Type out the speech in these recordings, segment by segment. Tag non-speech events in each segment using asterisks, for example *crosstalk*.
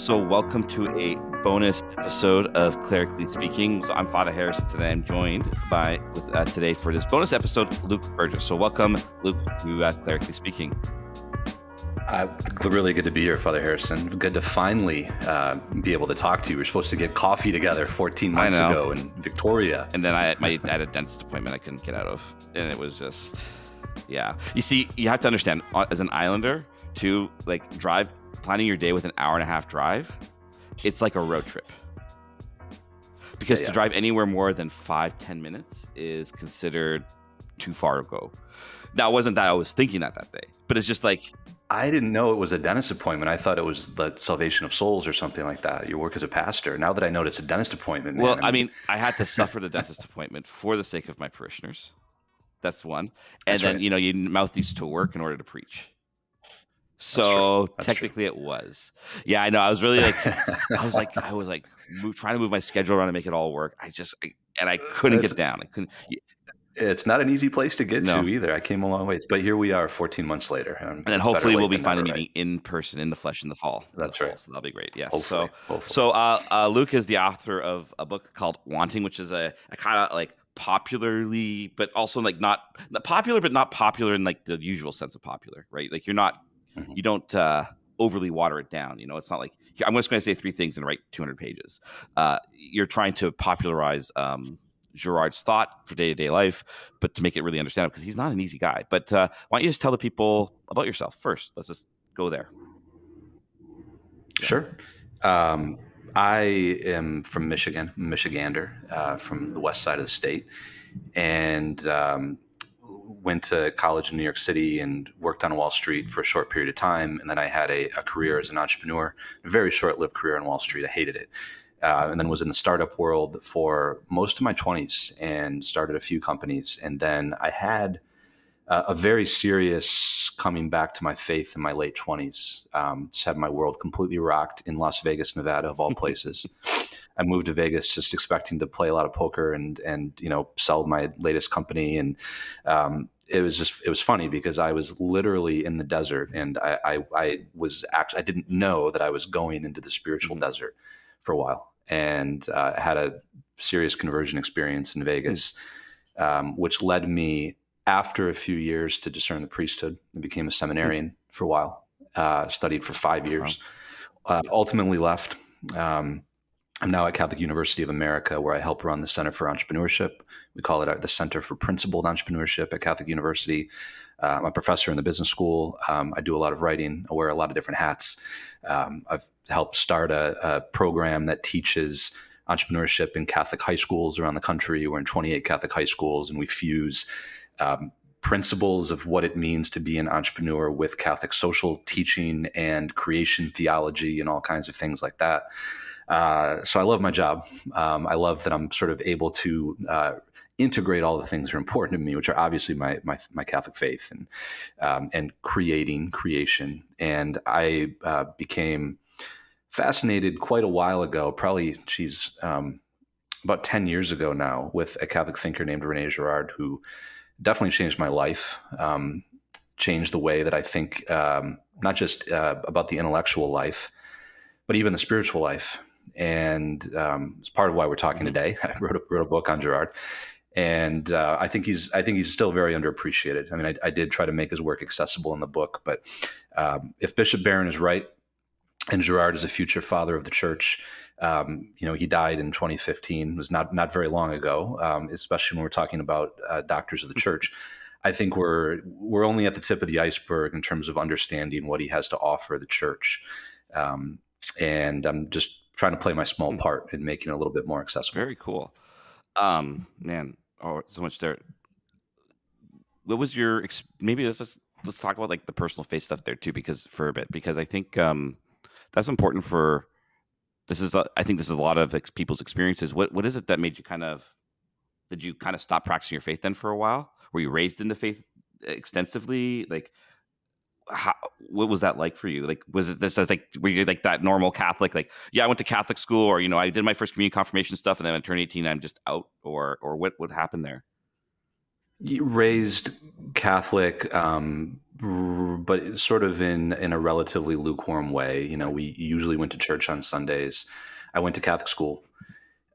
So, welcome to a bonus episode of Clerically Speaking. So, I'm Father Harrison today. I'm joined by with uh, today for this bonus episode, Luke Burgess. So, welcome, Luke, to uh, Clerically Speaking. Uh, really good to be here, Father Harrison. Good to finally uh, be able to talk to you. We are supposed to get coffee together 14 months ago in Victoria, and then I, my, *laughs* I had a dentist appointment I couldn't get out of, and it was just, yeah. You see, you have to understand, uh, as an Islander, to like drive planning your day with an hour and a half drive, it's like a road trip. Because yeah, yeah. to drive anywhere more than five, ten minutes is considered too far to go. Now, it wasn't that I was thinking that that day, but it's just like. I didn't know it was a dentist appointment. I thought it was the salvation of souls or something like that. You work as a pastor. Now that I know it's a dentist appointment. Man, well, I mean, I mean, I had to suffer the dentist appointment for the sake of my parishioners. That's one. And That's then, right. you know, you mouth these to work in order to preach. So technically, true. it was. Yeah, I know. I was really like, I was like, I was like move, trying to move my schedule around to make it all work. I just, I, and I couldn't it's, get down. I couldn't. It's not an easy place to get no. to either. I came a long ways, but here we are, 14 months later, and, then hopefully we'll be finally meeting right? in person, in the flesh, in the fall. That's the right. Fall, so that'll be great. Yes. Hopefully, so, hopefully. so uh, uh, Luke is the author of a book called Wanting, which is a, a kind of like popularly, but also like not, not popular, but not popular in like the usual sense of popular, right? Like you're not Mm-hmm. You don't uh, overly water it down. You know, it's not like I'm just going to say three things and write 200 pages. Uh, you're trying to popularize um, Girard's thought for day to day life, but to make it really understandable because he's not an easy guy. But uh, why don't you just tell the people about yourself first? Let's just go there. Sure. Um, I am from Michigan, Michigander, uh, from the west side of the state, and um, went to college in New York City and worked on Wall Street for a short period of time. And then I had a, a career as an entrepreneur, a very short lived career on Wall Street. I hated it. Uh, and then was in the startup world for most of my 20s and started a few companies. And then I had uh, a very serious coming back to my faith in my late 20s. Um, just had my world completely rocked in Las Vegas, Nevada, of all *laughs* places. I moved to Vegas just expecting to play a lot of poker and and you know sell my latest company and um, it was just it was funny because I was literally in the desert and I I, I was actually I didn't know that I was going into the spiritual mm-hmm. desert for a while and uh, had a serious conversion experience in Vegas, mm-hmm. um, which led me after a few years to discern the priesthood and became a seminarian mm-hmm. for a while. Uh, studied for five years, wow. uh, ultimately left. Um, I'm now at Catholic University of America, where I help run the Center for Entrepreneurship. We call it the Center for Principled Entrepreneurship at Catholic University. Uh, I'm a professor in the business school. Um, I do a lot of writing. I wear a lot of different hats. Um, I've helped start a, a, program that teaches entrepreneurship in Catholic high schools around the country. We're in 28 Catholic high schools, and we fuse um, principles of what it means to be an entrepreneur with Catholic social teaching and creation theology and all kinds of things like that. Uh, so I love my job. Um, I love that I'm sort of able to uh, integrate all the things that are important to me, which are obviously my my, my Catholic faith and um, and creating creation. And I uh, became fascinated quite a while ago. Probably she's um, about ten years ago now, with a Catholic thinker named Rene Girard, who definitely changed my life. Um, changed the way that I think, um, not just uh, about the intellectual life, but even the spiritual life and um, it's part of why we're talking mm-hmm. today. *laughs* I wrote a, wrote a book on Girard, and uh, I think he's I think he's still very underappreciated. I mean, I, I did try to make his work accessible in the book, but um, if Bishop Barron is right, and Girard is a future father of the church. Um, you know, he died in 2015. It was not not very long ago, um, especially when we're talking about uh, doctors of the church. I think we're we're only at the tip of the iceberg in terms of understanding what he has to offer the church. Um, and I'm just trying to play my small hmm. part in making it a little bit more accessible. Very cool. Um, man, oh, so much there. What was your maybe let's just let's talk about like the personal faith stuff there too, because for a bit, because I think um, that's important for this is a, I think this is a lot of ex- people's experiences. What what is it that made you kind of did you kind of stop practicing your faith then for a while? Were you raised in the faith extensively? Like how what was that like for you? Like, was it this as like were you like that normal Catholic? Like, yeah, I went to Catholic school, or you know, I did my first communion confirmation stuff, and then I turned eighteen, I'm just out, or or what what happened there? raised Catholic, um, but sort of in in a relatively lukewarm way. You know, we usually went to church on Sundays. I went to Catholic school.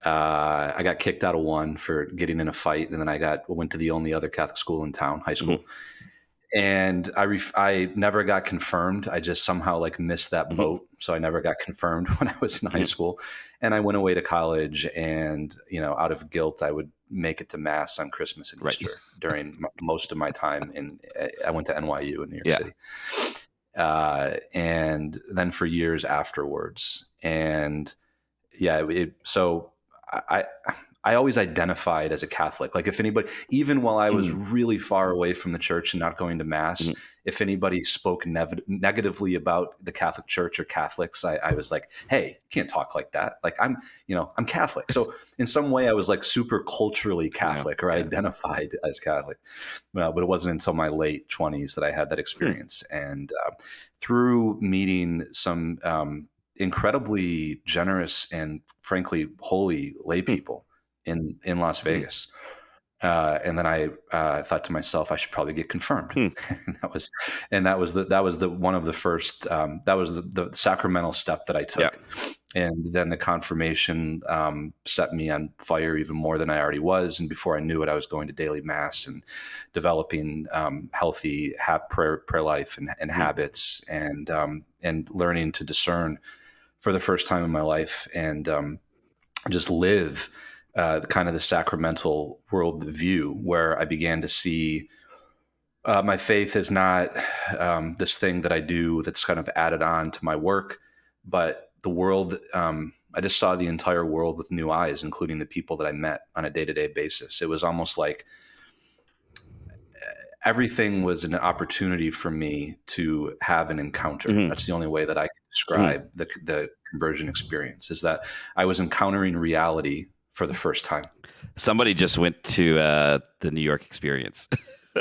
Uh, I got kicked out of one for getting in a fight, and then I got went to the only other Catholic school in town, high school. Mm-hmm and I ref- I never got confirmed. I just somehow like missed that mm-hmm. boat, so I never got confirmed *laughs* when I was in mm-hmm. high school. And I went away to college, and you know, out of guilt, I would make it to mass on Christmas and Easter right. during m- most of my time. In I went to NYU in New York yeah. City, uh, and then for years afterwards. And yeah, it, so I I always identified as a Catholic. Like if anybody, even while I was mm. really far away from the church and not going to mass, mm. if anybody spoke nev- negatively about the Catholic Church or Catholics, I, I, was like, "Hey, you can't talk like that." Like I'm, you know, I'm Catholic. So in some way, I was like super culturally Catholic yeah. or identified as Catholic. Well, but it wasn't until my late twenties that I had that hmm. experience, mm. and uh, through meeting some um, incredibly generous and frankly holy lay hmm. people in in Las hmm. Vegas. Uh, and then I uh, thought to myself, I should probably get confirmed. Hmm. *laughs* and that was, and that was the that was the one of the first. Um, that was the, the, sacramental step that I took, yeah. and then the confirmation um, set me on fire even more than I already was. And before I knew it, I was going to daily mass and developing um, healthy ha- prayer prayer life and, and hmm. habits, and um, and learning to discern for the first time in my life, and um, just live uh, kind of the sacramental world view, where I began to see uh, my faith is not um, this thing that I do that's kind of added on to my work, but the world. Um, I just saw the entire world with new eyes, including the people that I met on a day to day basis. It was almost like everything was an opportunity for me to have an encounter. Mm-hmm. That's the only way that I can describe mm-hmm. the, the conversion experience is that I was encountering reality for the first time. Somebody just went to uh, the New York experience. *laughs*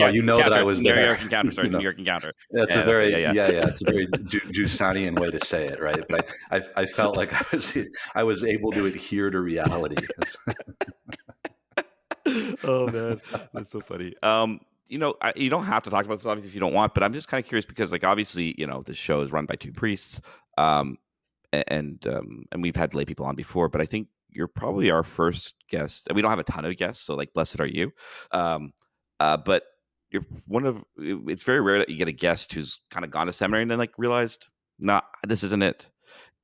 Oh, you know encounter. that I was New there. York encounter. Sorry, *laughs* New York encounter. That's yeah, a very yeah, yeah, yeah, yeah. It's a very *laughs* Giussanian way to say it, right? But I, I, I felt like I was, I was able to adhere to reality. oh man, that's so funny. Um, you know, I, you don't have to talk about this obviously if you don't want, but I'm just kind of curious because, like, obviously, you know, this show is run by two priests. Um, and um, and we've had lay people on before, but I think you're probably our first guest. And we don't have a ton of guests, so like blessed are you. Um, uh, but you're one of. It's very rare that you get a guest who's kind of gone to seminary and then like realized, nah, this isn't it.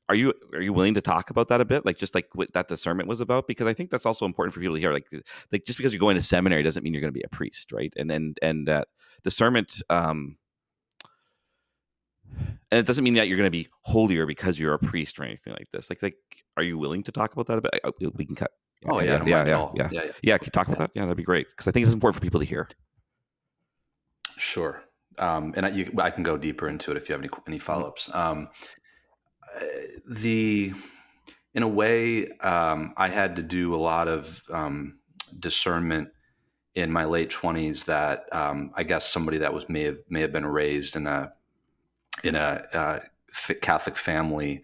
Are you are you willing to talk about that a bit, like just like what that discernment was about? Because I think that's also important for people to hear. Like, like just because you're going to seminary doesn't mean you're going to be a priest, right? And and and uh, discernment. Um, and it doesn't mean that you're going to be holier because you're a priest or anything like this. Like, like, are you willing to talk about that a bit? We can cut. Oh yeah, yeah, yeah, yeah, yeah, yeah, yeah. Can you talk about that? Yeah, that'd be great because I think it's important for people to hear. Sure, um, and I, you, I, can go deeper into it if you have any any mm-hmm. follow ups. Um, uh, the in a way, um, I had to do a lot of um, discernment in my late twenties that um, I guess somebody that was may have may have been raised in a in a uh, Catholic family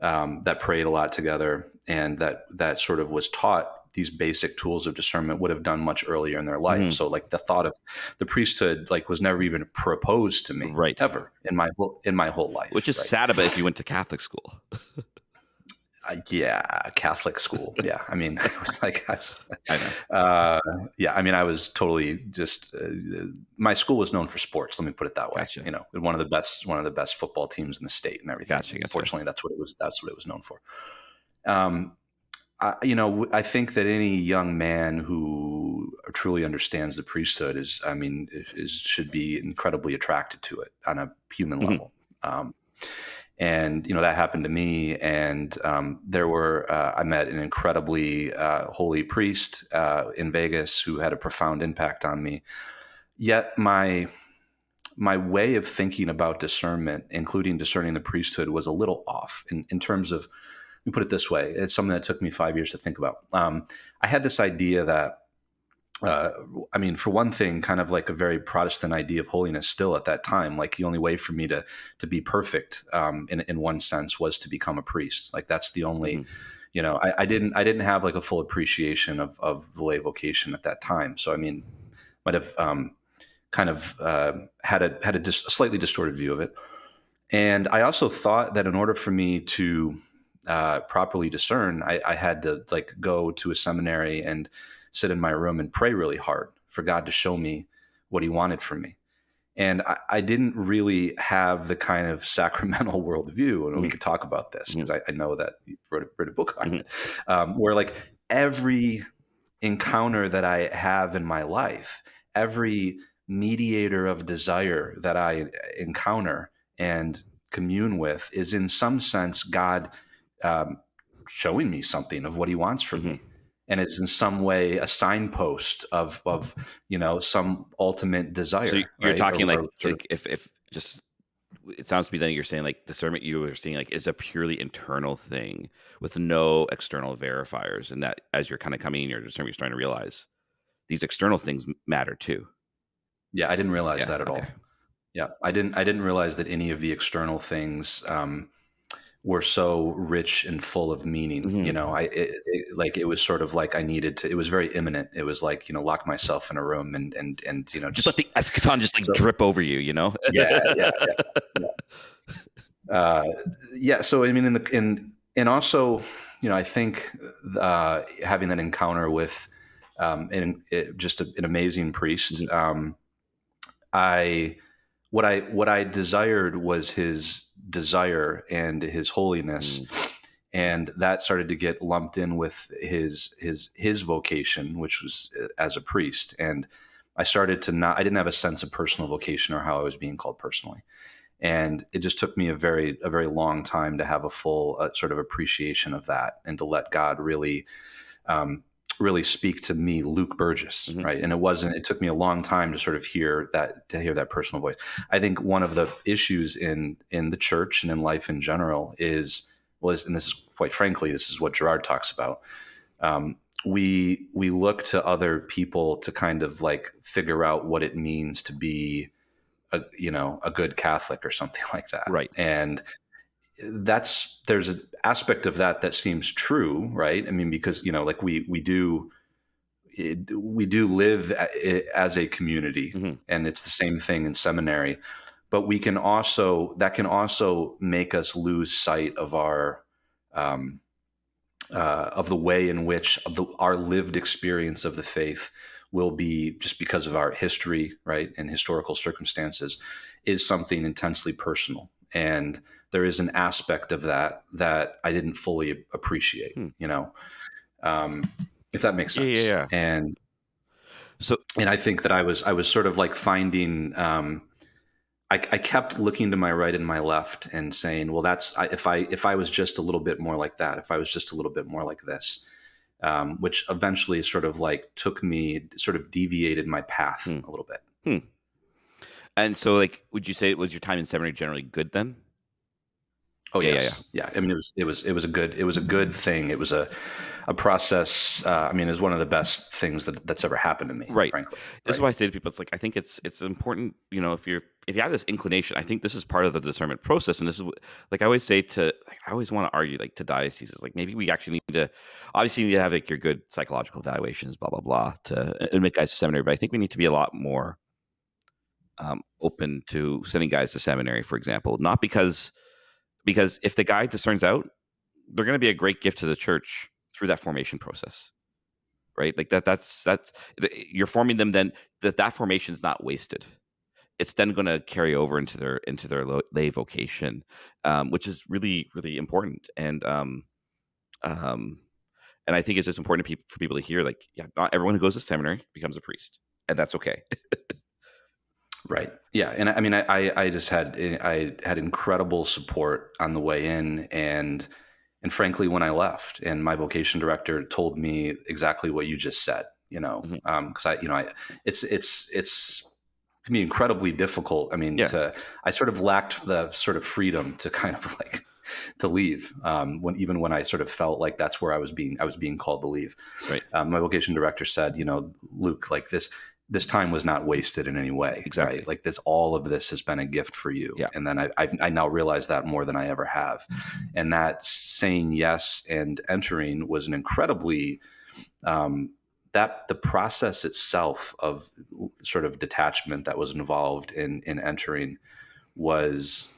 um, that prayed a lot together and that that sort of was taught these basic tools of discernment would have done much earlier in their life. Mm-hmm. So like the thought of the priesthood like was never even proposed to me right. ever in my whole in my whole life. Which is right? sad about if you went to Catholic school. *laughs* Uh, yeah, Catholic school. *laughs* Yeah, I mean, *laughs* it was like I was. I know. Uh, yeah, I mean, I was totally just. Uh, my school was known for sports. Let me put it that way. Gotcha. You know, one of the best, one of the best football teams in the state and everything. Gotcha, gotcha. Unfortunately, that's what it was. That's what it was known for. Um, I, you know, I think that any young man who truly understands the priesthood is, I mean, is, should be incredibly attracted to it on a human mm-hmm. level. Um, and you know that happened to me and um, there were uh, i met an incredibly uh, holy priest uh, in vegas who had a profound impact on me. Yet my my way of thinking about discernment including discerning the priesthood was a little off in, in terms of let me put it this way it's something that took me five years to think about. Um, i had this idea that uh, I mean, for one thing, kind of like a very Protestant idea of holiness still at that time. Like the only way for me to to be perfect, um, in in one sense, was to become a priest. Like that's the only, mm-hmm. you know, I, I, didn't I didn't have like a full appreciation of of the lay vocation at that time. So I mean, might have um, kind of uh, had a had a, dis- a, slightly distorted view of it. And I also thought that in order for me to uh, properly discern, I, I had to like go to a seminary and sit in my room and pray really hard for God to show me what He wanted from me and I, I, didn't really have the kind of *laughs* sacramental worldview. And mm-hmm. we could talk about this because mm-hmm. I, I, know that you wrote a, wrote a book on mm-hmm. it, um, where like every encounter that I have in my life, every mediator of desire that I encounter and commune with, is in some sense God um, showing me something of what He wants from me mm-hmm and it's in some way a signpost of of you know some ultimate desire. So you're right? talking or, like, or like if if just it sounds to me then you're saying like discernment you were seeing like is a purely internal thing with no external verifiers, and that as you're kind of coming in your discernment, you're starting to realize these external things matter too. Yeah, I didn't realize yeah, that at okay. all. Yeah, I didn't. I didn't realize that any of the external things um, were so rich and full of meaning. Mm-hmm. You know, I it, it, like it was sort of like I needed to. It was very immanent. It was like you know, lock myself in a room and and and you know, just, just let the eschaton just like so, drip over you. You know? yeah, yeah, yeah. yeah. Uh, yeah. So I mean, in the in and also, you know, I think uh, having that encounter with um, and it, just a, an amazing priest. Mm-hmm. Um, I what I what I desired was his desire and his holiness. Mm. And that started to get lumped in with his his his vocation, which was uh, as a priest. And I started to not I didn't have a sense of personal vocation or how I was being called personally. And it just took me a very a very long time to have a full uh, sort of appreciation of that and to let God really um, really speak to me, Luke Burgess, mm-hmm. right? And it wasn't. It took me a long time to sort of hear that to hear that personal voice. I think one of the issues in in the church and in life in general is was, and this is quite frankly, this is what Girard talks about. Um, we we look to other people to kind of like figure out what it means to be a you know a good Catholic or something *laughs* like that, right? And that's there's an aspect of that that seems true, right? I mean, because you know, like we we do it, we do live as a community, mm-hmm. and it's the same thing in seminary. But we can also that can also make us lose sight of our um, uh, of the way in which the, our lived experience of the faith will be just because of our history, right, and historical circumstances, is something intensely personal and there is an aspect of that that I didn't fully appreciate, hmm. you know, um, if that makes sense. Yeah, yeah, yeah, And so, and I think that I was, I was sort of like finding, um, I, I, kept looking to my right and my left and saying, well, that's, I, if I, if I was just a little bit more like that, if I was just a little bit more like this, um, which eventually sort of like took me, sort of deviated my path hmm. a little bit. Hmm. And so, like, would you say it was your time in seminary generally good then? Oh yeah, yes. yeah, yeah, yeah. I mean, it was it was it was a good it was a good thing. It was a a process. Uh, I mean, is one of the best things that that's ever happened to me. Right. Frankly, this right? is why I say to people, it's like I think it's it's important. You know, if you're if you have this inclination, I think this is part of the discernment process. And this is like I always say to like, I always want to argue like to dioceses, like maybe we actually need to obviously you need to have like your good psychological evaluations, blah blah blah, to admit guys to seminary. But I think we need to be a lot more um, open to sending guys to seminary, for example, not because because if the guy discerns out, they're going to be a great gift to the church through that formation process, right? Like that. That's that's you're forming them. Then that that formation is not wasted. It's then going to carry over into their into their lay vocation, um, which is really really important. And um, um, and I think it's just important for people to hear, like, yeah, not everyone who goes to seminary becomes a priest, and that's okay. *laughs* Right. Yeah. And I mean, I, I just had, I had incredible support on the way in and, and frankly, when I left and my vocation director told me exactly what you just said, you know, mm-hmm. um, I, you know, I, it's, it's, it's, can be incredibly difficult. I mean, yeah. to, I sort of lacked the sort of freedom to kind of like, to leave um, when even when I sort of felt like that's where I was being I was being called to leave. Right. Um, my vocation director said, you know, Luke, like this this time was not wasted in any way. Exactly. Right? Like this, all of this has been a gift for you. Yeah. And then I, I, I now realize that more than I ever have. And that saying yes and entering was an incredibly, um, that the process itself of sort of detachment that was involved in, in entering was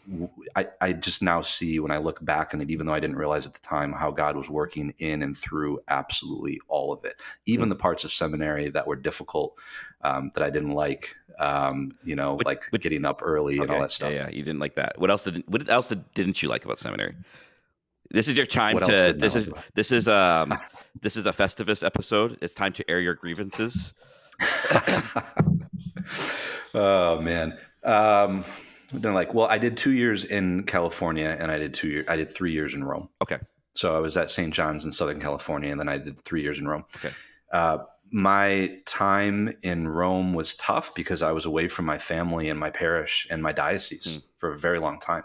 I, I just now see when I look back on it, even though I didn't realize at the time how God was working in and through absolutely all of it, even the parts of seminary that were difficult, um, that I didn't like, um, you know, But- like but- getting up early and all that stuff. Yeah, yeah, you didn't like that. What else did what else did, didn't you like about seminary? This is your time What to this is about this is um this is a Festivus episode. It's time to air your grievances. *laughs* oh man. Um, then like, well, I did two years in California and I did two years, I did three years in Rome. Okay. So I was at St. John's in Southern California and then I did three years in Rome. Okay. Uh, my time in Rome was tough because I was away from my family and my parish and my diocese Hmm. for a very long time.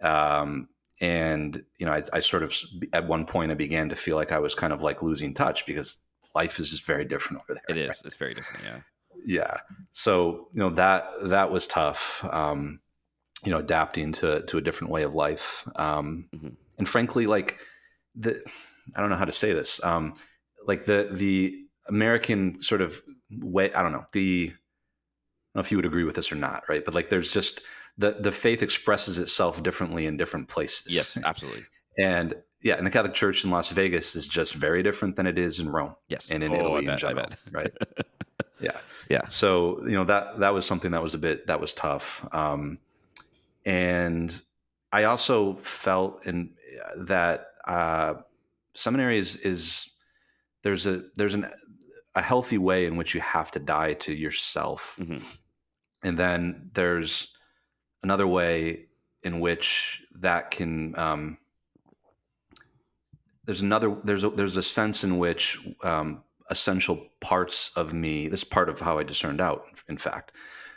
Um, and you know, I, I sort of at one point I began to feel like I was kind of like losing touch because life is just very different over there. It is. right? It's very different. Yeah. yeah so you know that that was tough um you know adapting to to a different way of life um Mhm. and frankly like the i don't know how to say this um like the the american sort of way i don't know the i don't know if you would agree with this or not right but like there's just the the faith expresses itself differently in different places Yes, absolutely. *laughs* and yeah and the catholic church in las vegas is just very different than it is in rome Yes. and in Oh, italy in bet, I general bet. right *laughs* yeah Yeah. so you know that that was something that was a bit that was tough um and i also felt in that uh seminary is is there's a there's an a healthy way in which you have to die to yourself Mhm. and then there's another way in which that can um there's another there's a, there's a sense in which um, essential parts of me this is part of how I discerned out in fact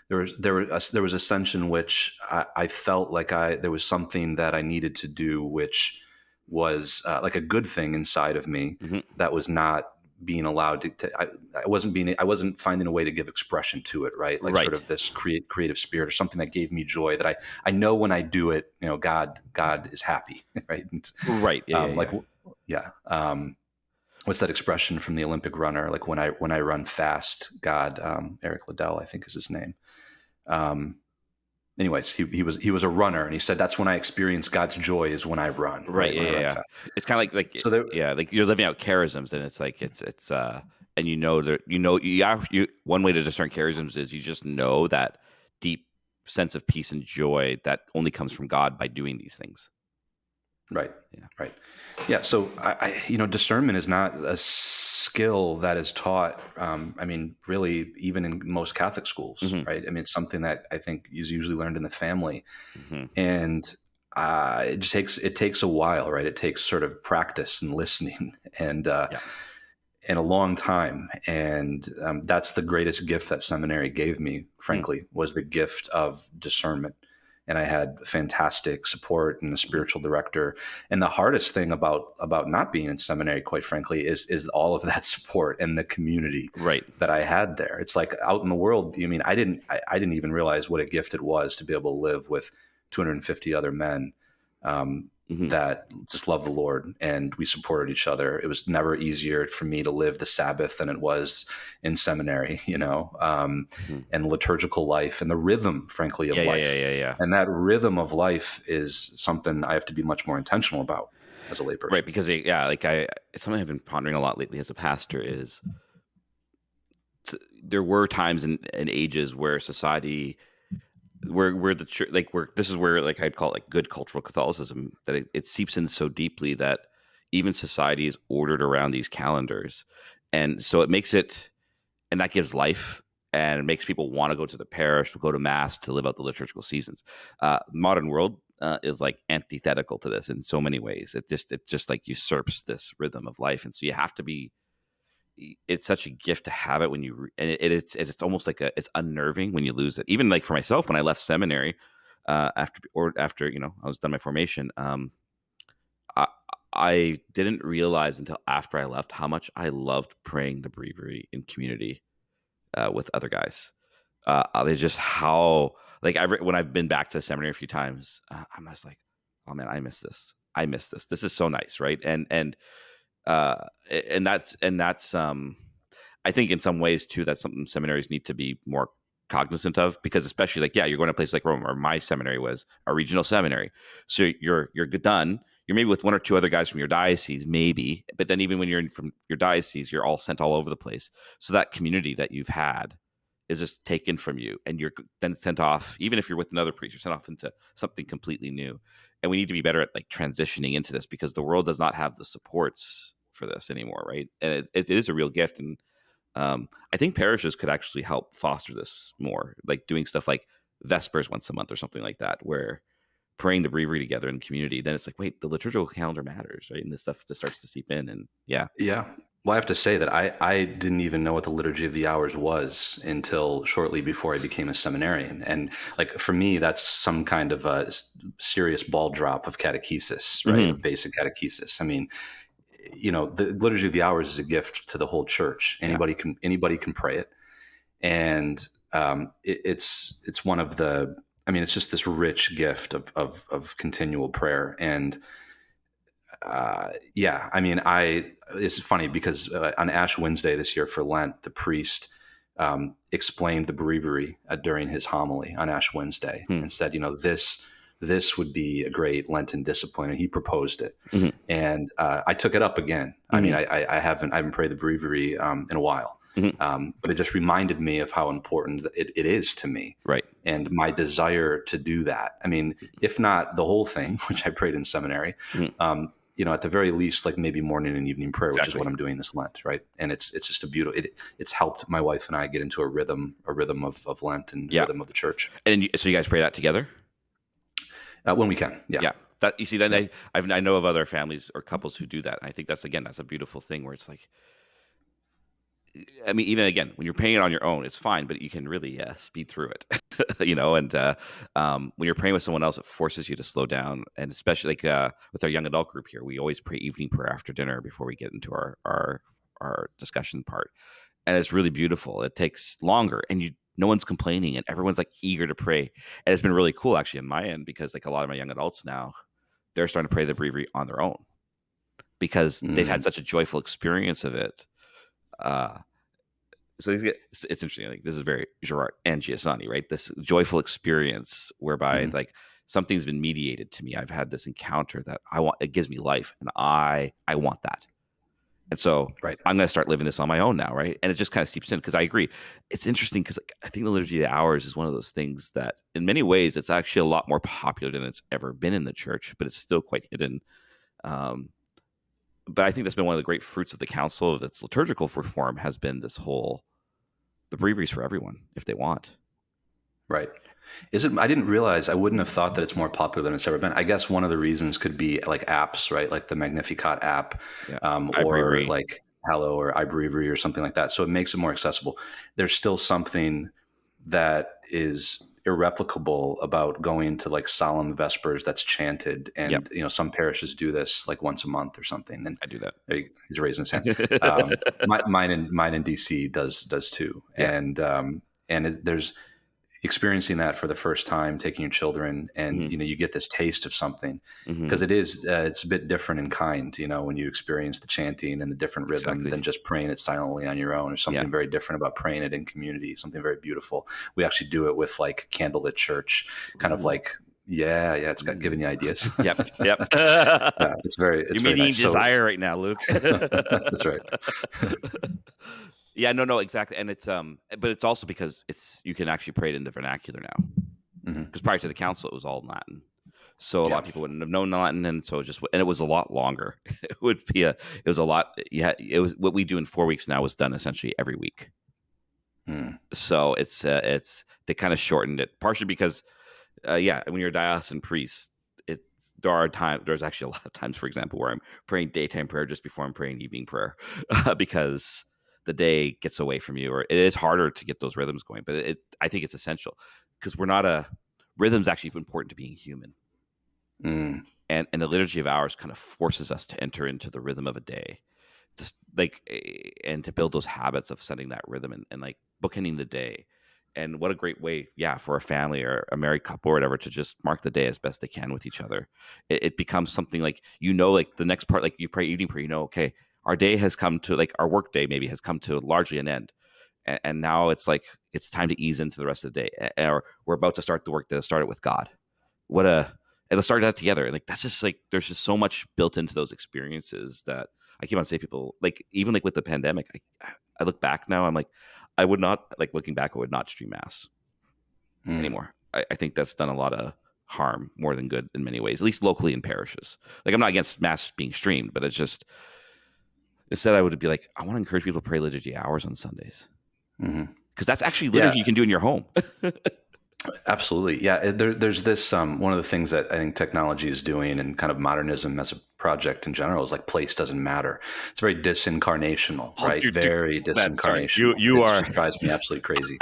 there was there was there was a sense in which I, I felt like I there was something that I needed to do which was uh, like a good thing inside of me Mhm. that was not being allowed to, to I, I wasn't being I wasn't finding a way to give expression to it right like Right. sort of this create creative spirit or something that gave me joy that I I know when I do it you know God God is happy *laughs* right and, Right. Yeah. um, yeah, like yeah. yeah um what's that expression from the olympic runner like when i when i run fast god um eric liddell i think is his name um anyways he, he was he was a runner and he said that's when i experience god's joy is when i run Right, I yeah, yeah. it's kind of like like so there yeah, like you're living out charisms, and it's like it's it's uh, and you know that you know you have you one way to discern charisms is you just know that deep sense of peace and joy that only comes from God by doing these things. Right Yeah. right yeah so I, I you know discernment is not a skill that is taught um i mean really even in most catholic schools Mhm. right i mean it's something that i think is usually learned in the family hmm and uh, it just takes it takes a while, right? It takes sort of practice and listening, *laughs* and uh, Yeah. and a long time. And um, that's the greatest gift that seminary gave me. Frankly, was the gift of discernment. And I had fantastic support and a spiritual director. And the hardest thing about about not being in seminary, quite frankly, is is all of that *laughs* support and the community Right. that I had there. It's like out in the world. I mean, I didn't, I, I didn't even realize what a gift it was to be able to live with 250 other men um, Mhm. that just love the Lord, and we supported each other. It was never easier for me to live the Sabbath than it was in seminary, *laughs* you know, um, Mhm. and liturgical life and the rhythm, frankly, of Yeah, life. yeah, yeah, yeah. And that rhythm of life is something I have to be much more intentional about as a layperson. Right, because it- yeah, like I, it's something I've been pondering a lot lately as a pastor is there were times and ages where society, where where the church, like where this is where like I'd call it like good cultural Catholicism that it, it seeps in so deeply that even society is ordered around these calendars, and so it makes it, and that gives life. And it makes people want to go to the parish, to go to mass, to live out the liturgical seasons. Uh, modern world uh, is like antithetical to this in so many ways. It just it just like usurps this rhythm of life, and so you have to be. It's such a gift to have it when you, re- and it, it's it's almost like a it's unnerving when you lose it. Even like for myself, when I left seminary, uh, after or after you know I was done my formation, um, I I didn't realize until after I left how much I loved praying the breviary in community uh, with other guys. Uh, uh they just how like I've when I've been back to seminary a few times, uh, I'm just like, oh man, I miss this. I miss this. This is so nice, right? And and uh, and that's and that's um, I think in some ways too, that's something seminaries need to be more cognizant of because especially like yeah, you're going to a place like Rome, or my seminary was a regional seminary, so you're you're done. You're maybe with one or two other guys from your diocese, maybe, but then even when you're in from your diocese, you're all sent all over the place. So that community that you've had is just taken from you and you're then sent off even if you're with another priest you're sent off into something completely new and we need to be better at like transitioning into this because the world does not have the supports for this anymore right and it, it is a real gift and um, i think parishes could actually help foster this more like doing stuff like vespers once a month or something like that where praying the breviary together in community then it's like wait the liturgical calendar matters right and this stuff just starts to seep in and yeah yeah well, I have to say that I, I didn't even know what the Liturgy of the Hours was until shortly before I became a seminarian. And like for me, that's some kind of a serious ball drop of catechesis, right? Mm-hmm. Basic catechesis. I mean, you know, the Liturgy of the Hours is a gift to the whole church. Anybody yeah. can anybody can pray it, and um, it, it's it's one of the. I mean, it's just this rich gift of of, of continual prayer and uh, yeah, I mean, I it's funny because uh, on Ash Wednesday this year for Lent, the priest um, explained the breviary uh, during his homily on Ash Wednesday hmm. and said, you know, this this would be a great Lenten discipline, and he proposed it. Mm-hmm. And uh, I took it up again. Mm-hmm. I mean. I, I, haven't I haven't prayed the breviary um, in a while. Mm-hmm. Um, but it just reminded me of how important it, it is to me. Right. And my desire to do that. I mean, if not the whole thing, *laughs* which I prayed in seminary, mm-hmm. um, you know, at the very least, like maybe morning and evening prayer, exactly. which is what I'm doing this Lent, right? And it's it's just a beautiful. It, it's helped my wife and I get into a rhythm, a rhythm of, of Lent and yeah. rhythm of the church. And so you guys pray that together uh, when we can. Yeah, yeah. That you see, then I I've, I know of other families or couples who do that. And I think that's again that's a beautiful thing where it's like I mean, even again, when you're paying it on your own, it's fine, but you can really uh, speed through it, *laughs* you know. And uh, um, when you're praying with someone else, it forces you to slow down. And especially like uh, with our young adult group here, we always pray evening prayer after dinner before we get into our our our discussion part. And it's really beautiful. It takes longer, and you no one's complaining, and everyone's like eager to pray. And it's been really cool actually on my end because like a lot of my young adults now, they're starting to pray the breviary on their own because mm. they've had mm. such a joyful experience of it uh, so get, it's, it's, interesting. Like this is very Girard and Giussani, right? This joyful experience whereby mm-hmm. like something's been mediated to me. I've had this encounter that I want. It gives me life, and I I want that. And so right. I'm going to start living this on my own now, right? And it just kind of seeps in because I agree. It's interesting because like, I think the liturgy of hours is one of those things that, in many ways, it's actually a lot more popular than it's ever been in the church, but it's still quite hidden. Um, but I think that's been one of the great fruits of the council of its liturgical reform has been this whole the breviaries for everyone if they want. Right. Is it? I didn't realize. I wouldn't have thought that it's more popular than it's ever been. I guess one of the reasons could be like apps, right? Like the Magnificat app, yeah. um, or like Hallow or iBreviary or something like that. So it makes it more accessible. There's still something that is irreplicable about going to like solemn vespers that's chanted and yep. you know some parishes do this like once a month or something and i do that he's raising his hand *laughs* um, my, mine in mine in dc does does too yeah. and um and it, there's experiencing that for the first time, taking your children, and mm-hmm. you know you get this taste of something because mm-hmm. uh, it's a bit different in kind. You know when you experience the chanting and the different rhythm exactly. than just praying it silently on your own. There's something yeah. very different about praying it in community. Something very beautiful. We actually do it with like candlelit church, kind of mm-hmm. like yeah, yeah, it's got mm. giving you ideas. *laughs* yep, yep. *laughs* yeah, it's very. It's You're meeting nice. desire so, right now, Luke. *laughs* that's right. Yeah, no, no, exactly. And it's um, but it's also because it's you can actually pray it in the vernacular now. Because mm-hmm. prior to the council, it was all Latin. So a yeah. lot of people wouldn't have known Latin, and so it just and it was a lot longer. *laughs* it would be a it was a lot. Yeah, it was what we do in four weeks now was done essentially every week. Mm. So it's uh, it's they kind of shortened it partially because uh, yeah, when you're a diocesan priest, it there are times there's actually a lot of times, for example, where I'm praying daytime prayer just before I'm praying evening prayer *laughs* because the day gets away from you, or it is harder to get those rhythms going. But it, I think it's essential because we're not a rhythm's actually important to being human. Mm. And and the liturgy of hours kind of forces us to enter into the rhythm of a day, just like and to build those habits of setting that rhythm and, and like bookending the day and what a great way yeah for a family or a married couple or whatever to just mark the day as best they can with each other it, it, becomes something like you know like the next part like you pray evening prayer you know okay our day has come to like our work day maybe has come to largely an end and, and now it's like it's time to ease into the rest of the day or we're about to start the work that started with god what a and let's start that together and like that's just like there's just so much built into those experiences that i keep on saying people like even like with the pandemic i i look back now i'm like I would not like looking back. I would not stream mass mm. anymore. I, I, think that's done a lot of harm more than good in many ways, at least locally in parishes. Like I'm not against mass being streamed, but it's just instead I would be like, I want to encourage people to pray liturgy hours on Sundays because mm-hmm. that's actually liturgy yeah. you can do in your home. *laughs* Absolutely, yeah. There, there's this um, one of the things that I think technology is doing, and kind of modernism as a project in general is like place doesn't matter. It's very disincarnational, oh, right? Dude, very dude, disincarnational. You you it are *laughs* drives me absolutely crazy.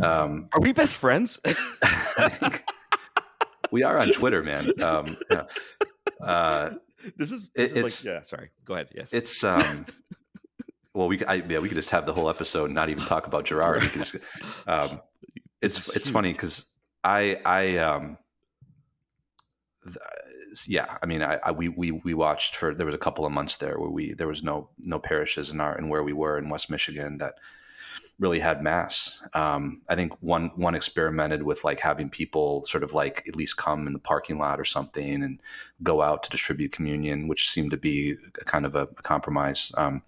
Um, are we best friends? *laughs* we are on Twitter, man. Um, yeah. uh, this is, this it, is like, yeah. Sorry, go ahead. Yes, it's um, *laughs* well, we I, yeah, we could just have the whole episode, and not even talk about Girard. We just, um, *laughs* it's it's funny because I I um yeah I mean I, I, we we we watched for there was a couple of months there where we there was no no parishes in our in where we were in West Michigan that really had mass. Um, I think one one experimented with like having people sort of like at least come in the parking lot or something and go out to distribute communion, which seemed to be kind of a, a compromise. Um,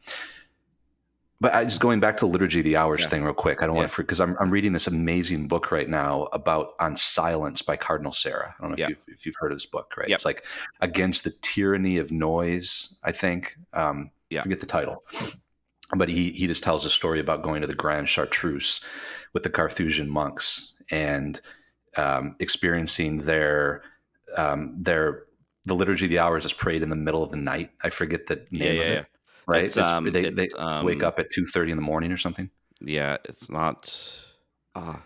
but I, just going back to the liturgy of the hours yeah. thing real quick. I don't yeah. want to because I'm I'm reading this amazing book right now about on silence by Cardinal Sarah. I don't know yeah. if you've if you've heard of this book, right? It's like against the tyranny of noise. I think. Um, yeah. Forget the title, but he he just tells a story about going to the Grande Chartreuse with the Carthusian monks and um, experiencing their um, their the liturgy of the hours is prayed in the middle of the night. I forget the name of it right? It's, it's, um, they, they um, wake up at two thirty in the morning or something. Yeah, it's not. Uh,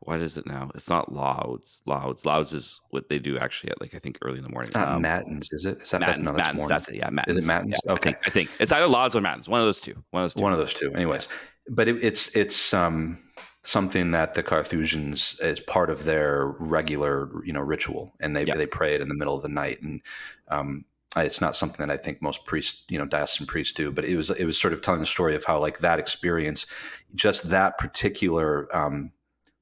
what is it now? It's not lauds. Lauds. Lauds is what they do actually at like I think early in the morning. It's not um, matins, is it? Is that matins? That's, no, that's, matins, that's it. Yeah, matins. Is it matins? Yeah, okay, I think, I think, it's either lauds or matins. One of those two. One of those two. One of those two. Anyways, but it, it's it's um something that the Carthusians is part of their regular you know ritual, and they they pray it in the middle of the night, and um, it's not something that I think most priests, you know, diocesan priests do, but it was it was sort of telling the story of how like that experience, just that particular um,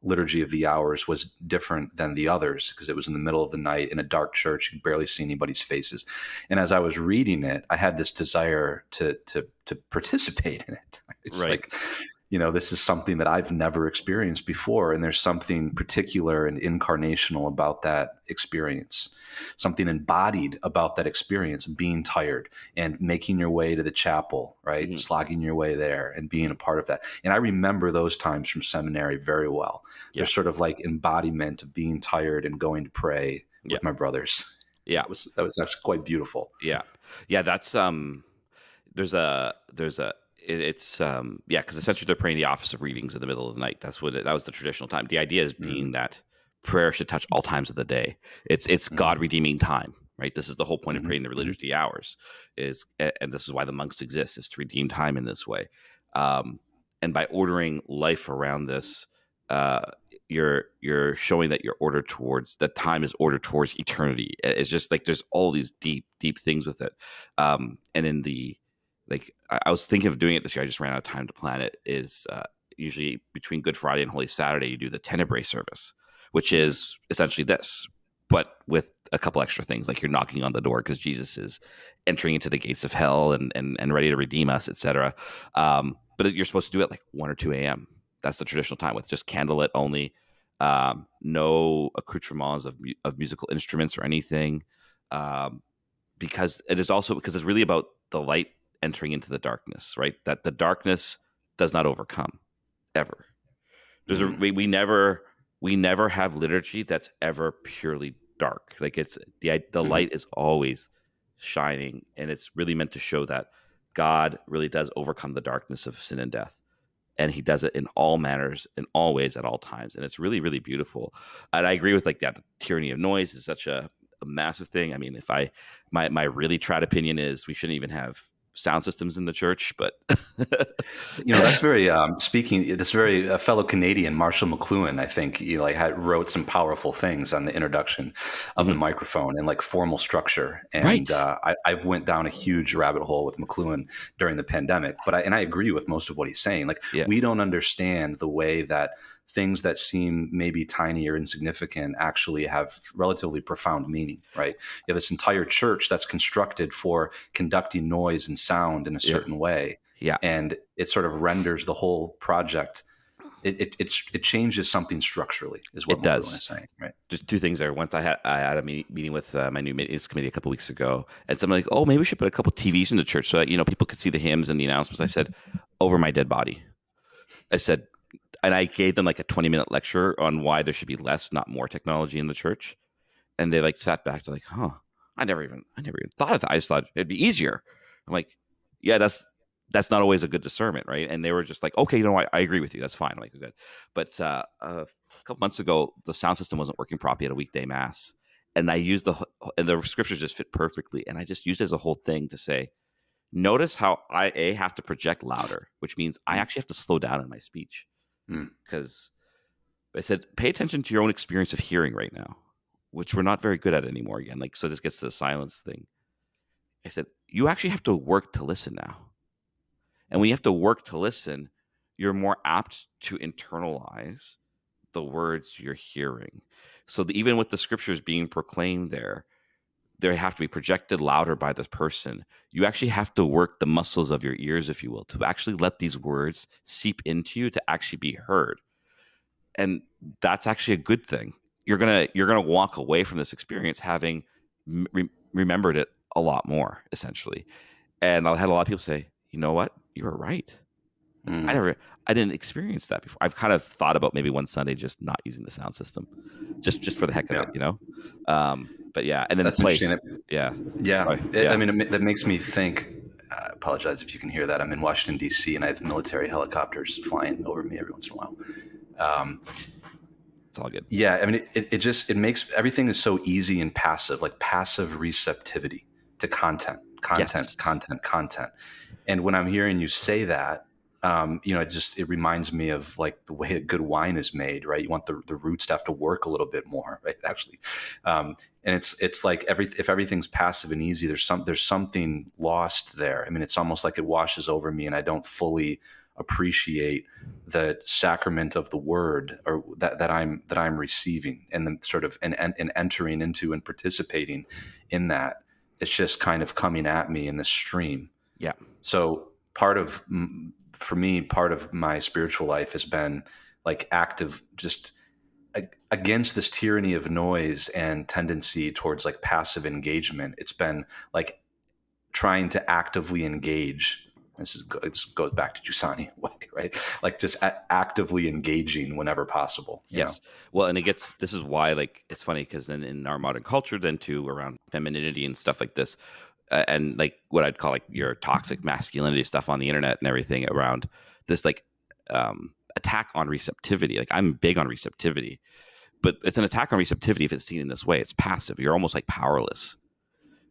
liturgy of the hours was different than the others because it was in the middle of the night in a dark church. You could barely see anybody's faces, and as I was reading it, I had this desire to to to participate *laughs* in it. It's right. like you know, this is something that I've never experienced before. And there's something particular and incarnational about that experience, something embodied about that experience, being tired and making your way to the chapel, right? Mm-hmm. Slogging your way there and being a part of that. And I remember those times from seminary very well. Yeah. They're sort of like embodiment of being tired and going to pray yeah. with my brothers. *laughs* Yeah. That was, that was actually quite beautiful. Yeah. Yeah. That's, um, there's a, there's a, it, it's um yeah because essentially they're praying the office of readings in the middle of the night that's what it, that was the traditional time the idea is being mm-hmm. that prayer should touch all times of the day it's it's mm-hmm. god redeeming time right this is the whole point mm-hmm. of praying the mm-hmm. liturgy hours is and this is why the monks exist is to redeem time in this way um and by ordering life around this uh you're you're showing that you're ordered towards that time is ordered towards eternity it's just like there's all these deep deep things with it um and in the like I, was thinking of doing it this year. I just ran out of time to plan it. Is uh, usually between Good Friday and Holy Saturday, you do the Tenebrae service, which is essentially this, but with a couple extra things, like you're knocking on the door because Jesus is entering into the gates of hell and and, and ready to redeem us, etc. Um, but you're supposed to do it like one or two a.m. That's the traditional time with just candlelit only, um, no accoutrements of of musical instruments or anything, um, because it is also because it's really about the light entering into the darkness, right? That the darkness does not overcome ever. There's mm-hmm. a, we, we never we never have liturgy that's ever purely dark. Like it's the the mm-hmm. light is always shining, and it's really meant to show that God really does overcome the darkness of sin and death. And he does it in all manners, in all ways, at all times, and it's really, really beautiful. And I agree with like that. Tyranny of noise is such a, a massive thing. I mean, if I my my really trad opinion is we shouldn't even have sound systems in the church, but *laughs* you know that's very um, speaking. This very uh, fellow Canadian Marshall McLuhan, I think, he like had, wrote some powerful things on the introduction of mm-hmm. the microphone and like formal structure. And right. uh, I, I've went down a huge rabbit hole with McLuhan during the pandemic, but I and I agree with most of what he's saying. Like yeah. we don't understand the way that things that seem maybe tiny or insignificant actually have relatively profound meaning, right? You have this entire church that's constructed for conducting noise and sound in a certain yeah. way. Yeah. And it sort of renders the whole project it, it, it, it, changes something structurally is what it does. Is saying, right? Just two things there. Once I had I had a meeting, meeting with uh, my new maintenance committee a couple weeks ago, and someone like, oh, maybe we should put a couple TVs in the church so that you know people could see the hymns and the announcements. I said, over my dead body. I said, and I gave them like a 20 minute lecture on why there should be less, not more technology in the church. And they like sat back to like, huh, I never even, I never even thought of that. I just thought it'd be easier. I'm like, yeah, that's, that's not always a good discernment. Right. And they were just like, okay, you know, I, I agree with you. That's fine. I'm like, good. But uh, a couple months ago, the sound system wasn't working properly at a weekday mass. And I used the, and the scriptures just fit perfectly. And I just used it as a whole thing to say, notice how I a have to project louder, which means I mm. actually have to slow down in my speech because mm. I said pay attention to your own experience of hearing right now, which we're not very good at anymore. Again, like so, this gets to the silence thing. I said you actually have to work to listen now, and when you have to work to listen, you're more apt to internalize the words you're hearing. So the, even with the scriptures being proclaimed there, they have to be projected louder by this person. You actually have to work the muscles of your ears, if you will, to actually let these words seep into you to actually be heard. And that's actually a good thing. You're gonna you're gonna walk away from this experience having re- remembered it a lot more, essentially. And I had a lot of people say, "You know what? You were right. Mm. I never, I didn't experience that before. I've kind of thought about maybe one Sunday just not using the sound system, just just for the heck of yeah. it, you know." Um, but yeah, and then that's the place. Yeah, yeah. yeah. I mean, it, that makes me think. I apologize if you can hear that. I'm in Washington D.C. and I have military helicopters flying over me every once in a while. Um, it's all good. Yeah, I mean, it, it just it makes everything is so easy and passive, like passive receptivity to content, content, yes. content, content. And when I'm hearing you say that, um, you know, it just it reminds me of like the way a good wine is made, right? You want the, the roots to have to work a little bit more, right? Actually, um, and it's it's like every if everything's passive and easy, there's some there's something lost there. I mean, it's almost like it washes over me, and I don't fully appreciate the sacrament of the word or that, that I'm that I'm receiving and then sort of and, and, and entering into and participating in that. It's just kind of coming at me in this stream. Yeah. So part of for me, part of my spiritual life has been like active, just against this tyranny of noise and tendency towards like passive engagement. It's been like trying to actively engage. This, is, this goes back to Giussani *laughs* way, right? Like just actively engaging whenever possible. Yes. Know? Well, and it gets, this is why like, it's funny because then in our modern culture, then too, around femininity and stuff like this, and like what I'd call like your toxic masculinity stuff on the internet and everything around this like um, attack on receptivity. Like I'm big on receptivity, but it's an attack on receptivity if it's seen in this way. It's passive. You're almost like powerless,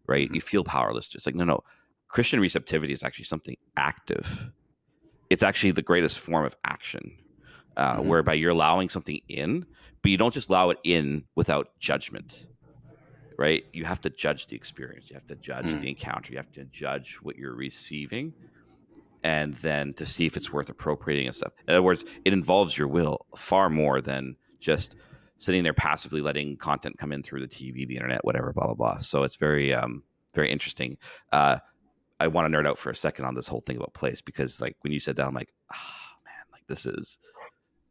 right? You feel powerless. Just like no, no. Christian receptivity is actually something active. It's actually the greatest form of action, uh, mm-hmm. whereby you're allowing something in, but you don't just allow it in without judgment right? You have to judge the experience. You have to judge mm. the encounter. You have to judge what you're receiving, and then to see if it's worth appropriating and stuff. In other words, it involves your will far more than just sitting there passively letting content come in through the TV, the internet, whatever, blah blah blah. So it's very, um, very interesting. Uh, I want to nerd out for a second on this whole thing about place because, like, when you said that, I'm like, ah, oh, man, like this is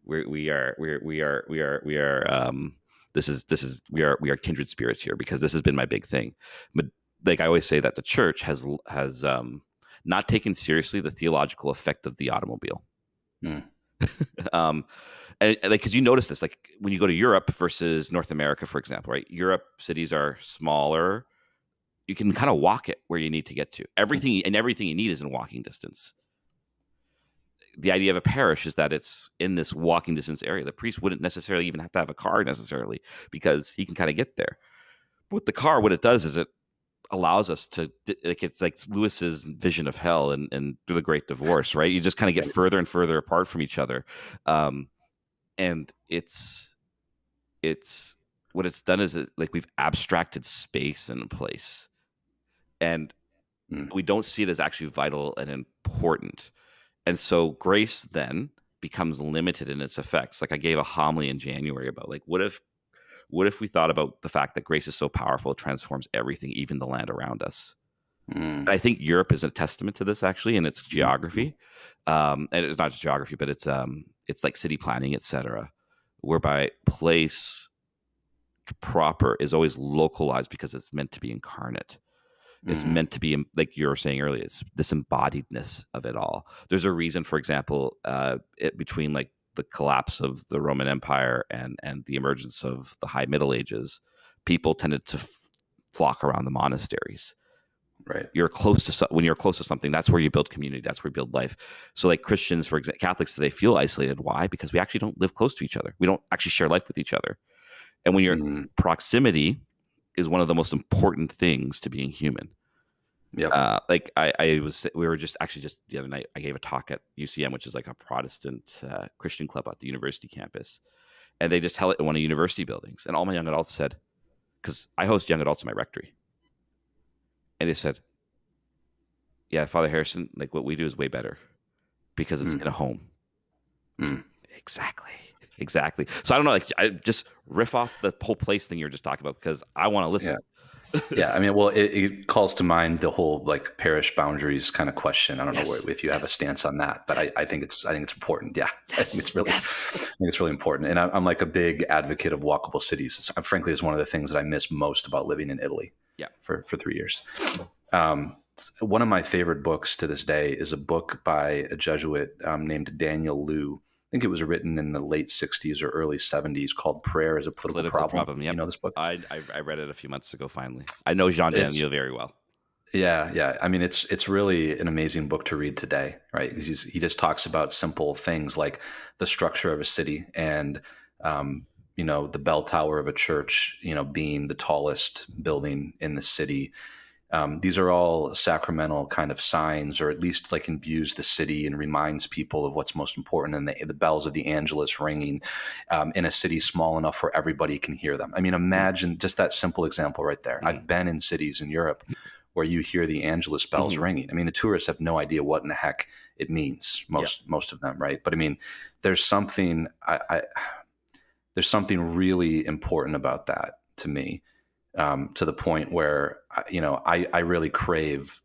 we we are we are we are we are we are um this is this is we are we are kindred spirits here because this has been my big thing. But like i always say that the church has has um not taken seriously the theological effect of the automobile. Mm. *laughs* um and, and like because you notice this like when you go to europe versus north america for example right? Europe cities are smaller. You can kind of walk it where you need to get to. Everything and everything you need is in walking distance the idea of a parish is that it's in this walking distance area. The priest wouldn't necessarily even have to have a car necessarily because he can kind of get there. But with the car, what it does is it allows us to like it's like Lewis's vision of hell and and through the Great Divorce, right? You just kind of get further and further apart from each other, um, and it's it's what it's done is it like we've abstracted space and place, and mm. we don't see it as actually vital and important, and so grace then becomes limited in its effects. Like I gave a homily in January about like what if what if we thought about the fact that grace is so powerful, it transforms everything, even the land around us? Mm. I think Europe is a testament to this actually in its mm-hmm. geography. Um, and it's not just geography, but it's um, it's like city planning, etc., whereby place proper is always localized because it's meant to be incarnate. It's mm. meant to be like you were saying earlier. It's this embodiedness of it all. There's a reason, for example, uh, it, between like the collapse of the Roman Empire and and the emergence of the High Middle Ages, people tended to f- flock around the monasteries. Right. You're close to when you're close to something. That's where you build community. That's where you build life. So, like Christians, for example, Catholics today feel isolated. Why? Because we actually don't live close to each other. We don't actually share life with each other. And when your mm-hmm. proximity is one of the most important things to being human. Yeah. Uh, like I, I was, we were just actually just the other night. I gave a talk at UCM, which is like a Protestant uh, Christian club at the university campus, and they just held it in one of the university buildings. And all my young adults said, because I host young adults in my rectory, and they said, "Yeah, Father Harrison, like what we do is way better because it's mm. in a home." Mm. Exactly. Exactly. So I don't know, like I just riff off the whole place thing you're just talking about because I want to listen. Yeah yeah, I mean, well, it, it, calls to mind the whole like parish boundaries kind of question. I don't yes, know if you have yes. a stance on that, but I, I, think it's I think it's important. Yeah, yes, *laughs* I think it's really yes. I think it's really important. And I, am like a big advocate of walkable cities. It's, frankly, is one of the things that I miss most about living in Italy. Yeah, for for three years. Um, one of my favorite books to this day is a book by a Jesuit um, named Daniélou I think it was written in the late 60s or early 70s called Prayer as a Political, political Problem. problem yep. You know this book? I, I, I, read it a few months ago finally. I know Jean Daniélou very well. Yeah, yeah. I mean, it's it's really an amazing book to read today, right? He's, he just talks about simple things like the structure of a city and, um, you know, the bell tower of a church, you know, being the tallest building in the city um, these are all sacramental kind of signs, or at least like imbues the city and reminds people of what's most important. And the, the bells of the Angelus ringing um, in a city small enough where everybody can hear them. I mean, imagine just that simple example right there. Mm-hmm. I've been in cities in Europe where you hear the Angelus bells mm-hmm. ringing. I mean, the tourists have no idea what in the heck it means. Most yeah. most of them, right? But I mean, there's something I, I there's something really important about that to me um, to the point where you know I, I really crave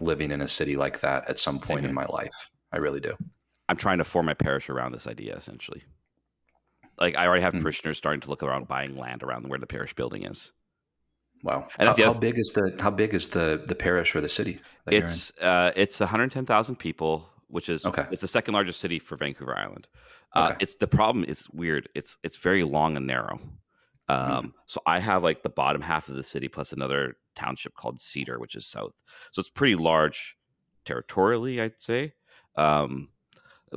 living in a city like that at some point in my life. I really do. I'm trying to form my parish around this idea essentially. Like I already have mm-hmm. parishioners starting to look around buying land around where the parish building is. Wow. And how, how big is the how big is the the parish or the city? It's uh, it's 110,000 people, which is okay. It's the second largest city for Vancouver Island. Uh, okay. It's the problem is weird. It's it's very long and narrow. Mm-hmm. Um, mm-hmm. So I have like the bottom half of the city plus another township called Cedar, which is south. So it's pretty large territorially, I'd say. Um,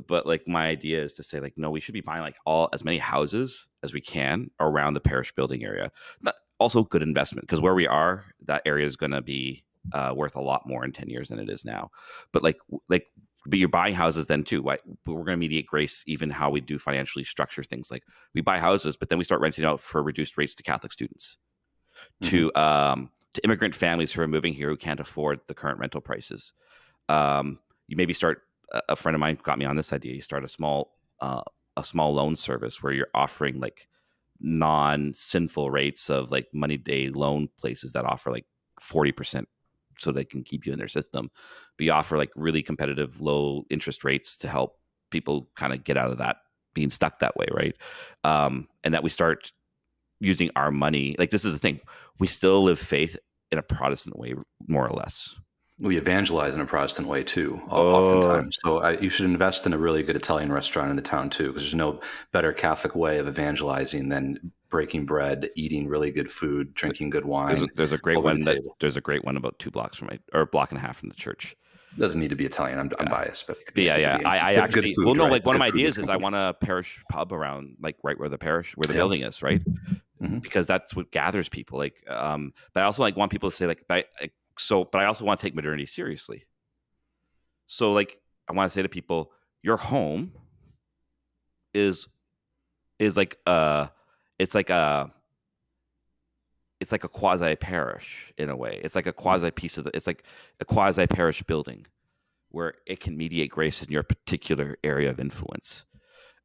but like my idea is to say like no, we should be buying like all as many houses as we can around the parish building area. But also good investment because where we are, that area is going to be uh, worth a lot more in 10 years than it is now. But like like but you're buying houses then too. Why? But we're going to mediate grace even how we do financially structure things. Like we buy houses, but then we start renting out for reduced rates to Catholic students, mm-hmm. to um, to immigrant families who are moving here who can't afford the current rental prices. Um, you maybe start. A friend of mine got me on this idea. You start a small uh, a small loan service where you're offering like non sinful rates of like money day loan places that offer like forty percent so they can keep you in their system. But you offer like really competitive low interest rates to help people kind of get out of that being stuck that way, right? Um, and that we start using our money. Like this is the thing, we still live faith in a Protestant way, more or less. We evangelize in a Protestant way too, oftentimes. Oh. So I, you should invest in a really good Italian restaurant in the town too, because there's no better Catholic way of evangelizing than breaking bread, eating really good food, drinking good wine. There's a, there's a great one the that there's a great one about two blocks from my or a block and a half from the church. doesn't need to be Italian. I'm, yeah. I'm biased, but, yeah, yeah. I, I *laughs* actually well, no, right? like one good of my ideas is I want a parish pub around like right where the parish where the yeah. building is, right? mm-hmm. because that's what gathers people. Like, um, but I also like want people to say like, but I, so, but I also want to take modernity seriously. So, like, I want to say to people, your home is is like uh it's like a it's like a quasi parish in a way. It's like a mm. quasi piece of the it's like a quasi parish building where it can mediate grace in your particular area of influence.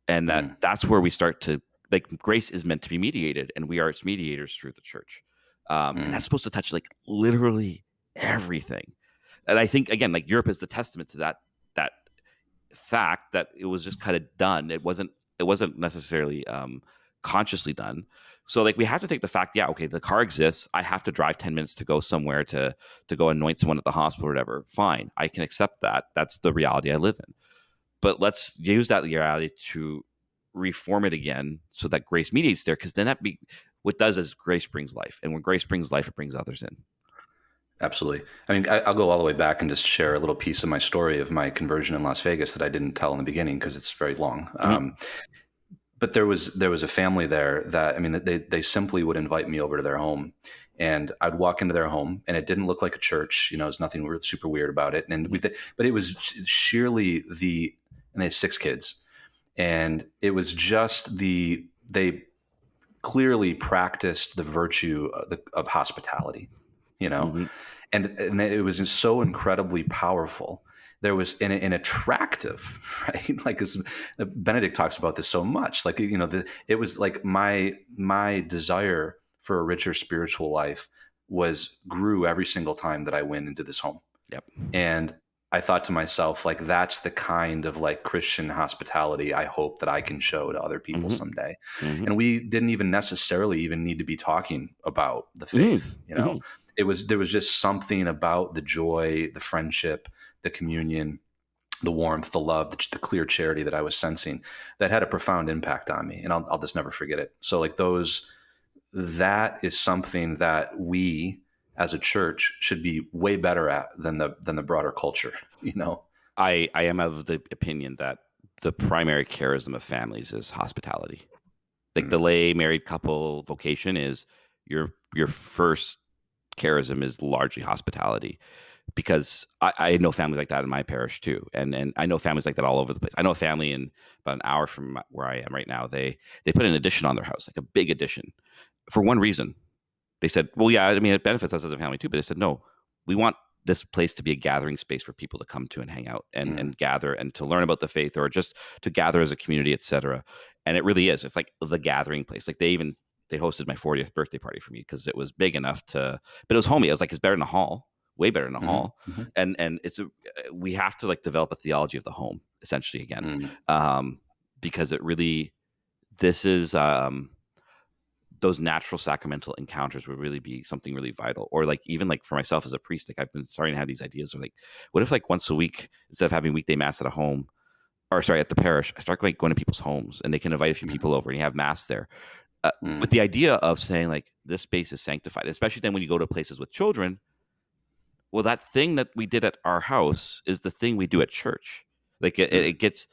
And that mm. that's where we start to like grace is meant to be mediated and we are its mediators through the church. Um, mm. and that's supposed to touch like literally everything. And I think again, like Europe is the testament to that that fact that it was just kind of done. It wasn't it wasn't necessarily um, consciously done. So like we have to take the fact, yeah, okay, the car exists. I have to drive 10 minutes to go somewhere to to go anoint someone at the hospital or whatever. Fine. I can accept that. That's the reality I live in. But let's use that reality to reform it again so that grace mediates there because then that be what does is grace brings life. And when grace brings life, it brings others in. Absolutely. I mean, I, will go all the way back and just share a little piece of my story of my conversion in Las Vegas that I didn't tell in the beginning because it's very long. Mm-hmm. Um, but there was there was a family there that I mean they they simply would invite me over to their home, and I'd walk into their home and it didn't look like a church. You know, there's nothing super weird about it, and we, but it was sheerly the and they had six kids, and it was just the they clearly practiced the virtue of, the, of hospitality, you know, mm-hmm. and and it was so incredibly powerful there was an, an attractive, *laughs* right? Like as Benedict talks about this so much, like you know, the, it was like my my desire for a richer spiritual life was grew every single time that I went into this home. Yep. And I thought to myself, like, that's the kind of like Christian hospitality I hope that I can show to other people mm-hmm. someday. Mm-hmm. And we didn't even necessarily even need to be talking about the faith, mm-hmm. you know. Mm-hmm. It was there was just something about the joy, the friendship, the communion, the warmth, the love, the, the, clear charity that I was sensing that had a profound impact on me. And I'll, I'll just never forget it. So, like, those, that is something that we as a church should be way better at than the than the broader culture *laughs* you know i i am of the opinion that the primary charism of families is hospitality like mm-hmm. the lay married couple vocation is your your first charism is largely hospitality because I, I, know families like that in my parish too, and and I know families like that all over the place. I know a family in about an hour from where I am right now. They they put an addition on their house, like a big addition, for one reason. They said, "Well, yeah, I mean, it benefits us as a family too." But they said, "No, we want this place to be a gathering space for people to come to and hang out and, mm. and gather and to learn about the faith or just to gather as a community, etc." And it really is. It's like the gathering place. Like they even they hosted my 40th birthday party for me because it was big enough to, but it was homey. I was like, it's better than a hall way better in a mm-hmm. hall mm-hmm. and and it's a, we have to like develop a theology of the home essentially again mm-hmm. um because it really this is um those natural sacramental encounters would really be something really vital or like even like for myself as a priest like i've been starting to have these ideas of like what if like once a week instead of having weekday mass at a home or sorry at the parish i start like going to people's homes and they can invite a few mm-hmm. people over and you have mass there uh, mm. with the idea of saying like this space is sanctified especially then when you go to places with children well that thing that we did at our house is the thing we do at church like it, it mm. gets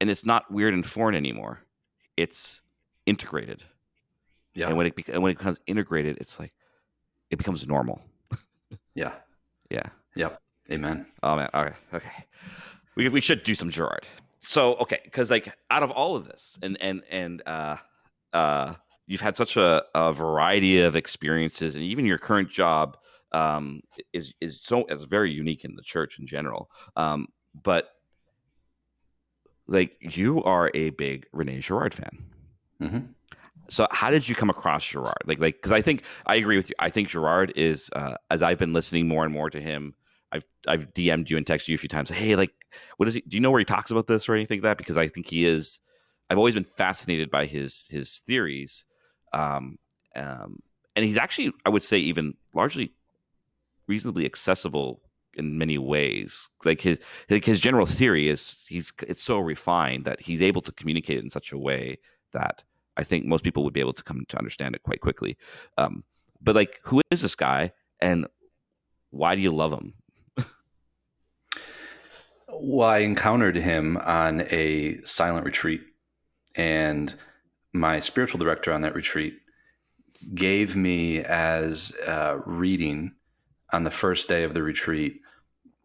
and it's not weird and foreign anymore it's integrated yeah. and when it and when it becomes integrated it's like it becomes normal. Yeah. Yeah. Yep. Amen. Oh man. Okay. Okay. We, we should do some Girard. So okay. Because like out of all of this and and and uh uh you've had such a, a variety of experiences and even your current job um, is is so is very unique in the church in general. Um, but like you are a big Rene Girard fan. Mm-hmm. So how did you come across Girard? Like like because I think I agree with you. I think Girard is uh, as I've been listening more and more to him. I've I've DM'd you and texted you a few times. Hey, like, what is he? Do you know where he talks about this or anything like that? Because I think he is. I've always been fascinated by his his theories, um, um, and he's actually I would say even largely reasonably accessible in many ways. Like his like his general theory is he's it's so refined that he's able to communicate it in such a way that I think most people would be able to come to understand it quite quickly. Um, but like, who is this guy, and why do you love him? well, I encountered him on a silent retreat, and my spiritual director on that retreat gave me as uh, reading on the first day of the retreat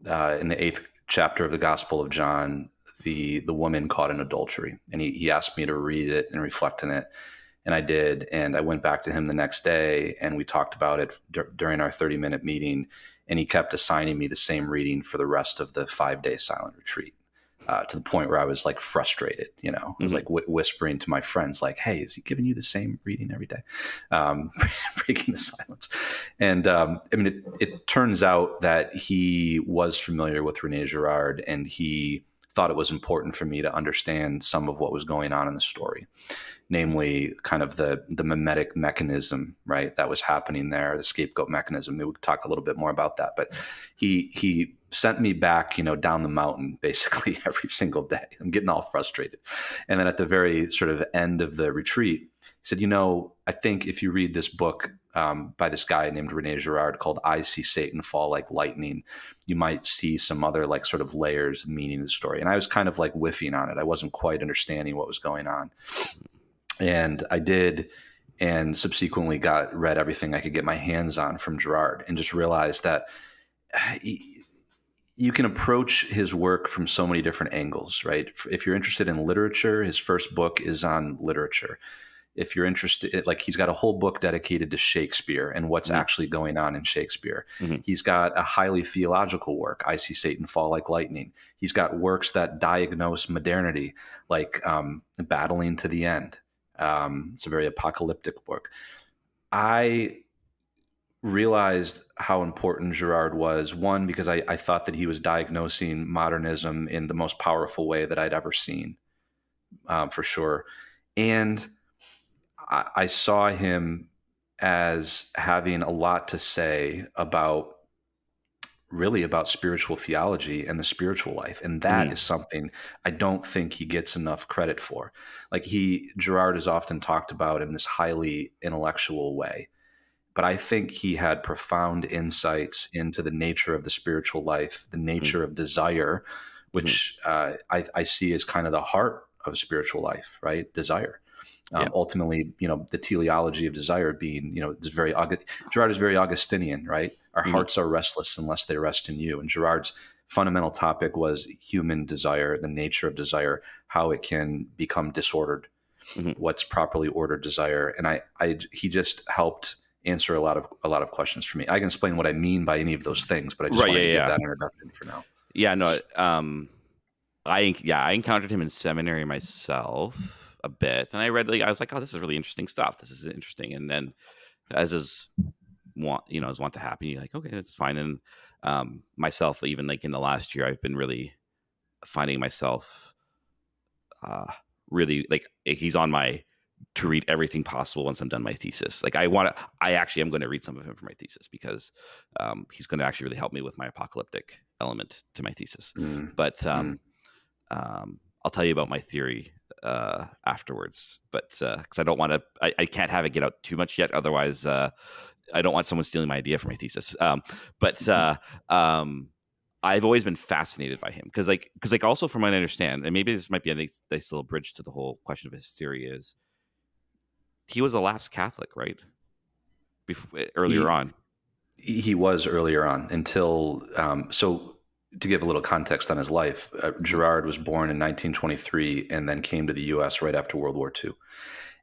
uh, in the eighth chapter of the Gospel of John, the the woman caught in adultery, and he he asked me to read it and reflect on it, and I did, and I went back to him the next day, and we talked about it d- during our thirty minute meeting, and he kept assigning me the same reading for the rest of the five day silent retreat uh, to the point where I was like frustrated. You know, I was mm-hmm. like w- whispering to my friends, like, "Hey, is he giving you the same reading every day?" Um, *laughs* breaking the silence. And um, I mean, it, it turns out that he was familiar with Rene Girard, and he thought it was important for me to understand some of what was going on in the story, namely, kind of the the mimetic mechanism, right, that was happening there, the scapegoat mechanism. We could talk a little bit more about that, but he he sent me back, you know, down the mountain *laughs* basically every single day. I'm getting all frustrated. And then at the very sort of end of the retreat, he said, you know, I think if you read this book um, by this guy named Rene Girard called I See Satan Fall Like Lightning, you might see some other like sort of layers of meaning of the story. And I was kind of like whiffing on it. I wasn't quite understanding what was going on. And I did and subsequently got read everything I could get my hands on from Girard and just realized that *sighs* he, you can approach his work from so many different angles, right? If you're interested in literature, his first book is on literature. If you're interested, like he's got a whole book dedicated to Shakespeare and what's mm-hmm. actually going on in Shakespeare. Mm-hmm. He's got a highly theological work, I See Satan Fall Like Lightning. He's got works that diagnose modernity, like um, Battling to the End. Um, it's a very apocalyptic book. I realized how important Girard was. One, because I, I, thought that he was diagnosing modernism in the most powerful way that I'd ever seen, um, for sure. And I, I, saw him as having a lot to say about really about spiritual theology and the spiritual life and that mm. is something i don't think he gets enough credit for like he Girard is often talked about in this highly intellectual way but I think he had profound insights into the nature of the spiritual life, the mm-hmm. nature mm-hmm. of desire, which mm-hmm. uh, I, I, see as kind of the heart of spiritual life, right? Desire. Um, yeah. Ultimately, you know, the teleology of desire being, you know, it's very Girard is very Augustinian, right? Our mm-hmm. hearts are restless unless they rest in you. And Girard's fundamental topic was human desire, the nature of desire, how it can become disordered, mm-hmm. what's properly ordered desire, and I, I, he just helped answer a lot of a lot of questions for me. I can explain what I mean by any of those things, but I just right, want yeah, to yeah. give that introduction for now. Yeah, no, um, I yeah, I encountered him in seminary myself a bit, and I read like I was like, oh, this is really interesting stuff. This is interesting, and then as is want you know as want to happen, you're like, okay, that's fine. And um, myself, even like in the last year, I've been really finding myself uh, really like he's on my to read everything possible once I'm done my thesis. Like I want to, I actually am going to read some of him for my thesis because um, he's going to actually really help me with my apocalyptic element to my thesis. Mm. But um, mm. um, I'll tell you about my theory uh, afterwards. But because uh, I don't want to, I, I, can't have it get out too much yet. Otherwise, uh, I don't want someone stealing my idea for my thesis. Um, but mm-hmm. uh, um, I've always been fascinated by him because, like, because like also from what I understand, and maybe this might be a nice, nice little bridge to the whole question of his theory is he was a lapsed Catholic, right? Before, eh, earlier he, on, he was earlier on until um, so. To give a little context on his life, uh, Girard was born in 1923 and then came to the U.S. right after World War II.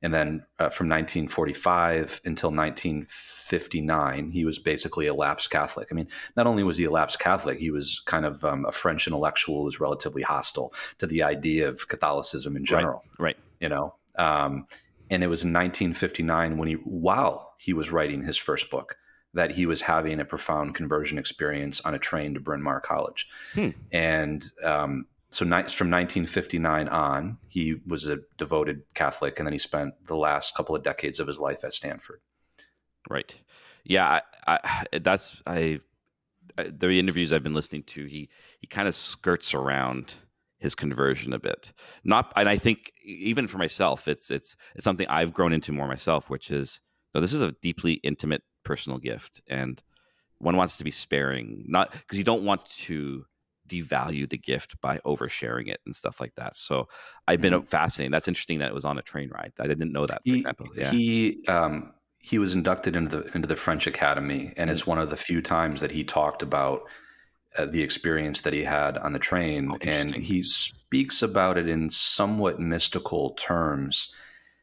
And then uh, from 1945 until 1959, he was basically a lapsed Catholic. I mean, not only was he a lapsed Catholic, he was kind of um, a French intellectual who was relatively hostile to the idea of Catholicism in general. Right. right. You know, um, and it was in 1959 when he, while he was writing his first book, that he was having a profound conversion experience on a train to Bryn Mawr College. Hmm. And um, so from 1959 on, he was a devoted Catholic, and then he spent the last couple of decades of his life at Stanford. Right. Yeah, I, I, that's I. The interviews I've been listening to, he he kind of skirts around his conversion a bit. Not, and I think even for myself, it's it's it's something I've grown into more myself, which is no, this is a deeply intimate personal gift, and one wants to be sparing, not because you don't want to devalue the gift by oversharing it and stuff like that. So I've been mm-hmm. fascinated. That's interesting that it was on a train ride. I didn't know that. For he, example, yeah. he um, he was inducted into the into the French Academy, and it's one of the few times that he talked about uh, the experience that he had on the train, Oh, and he speaks about it in somewhat mystical terms.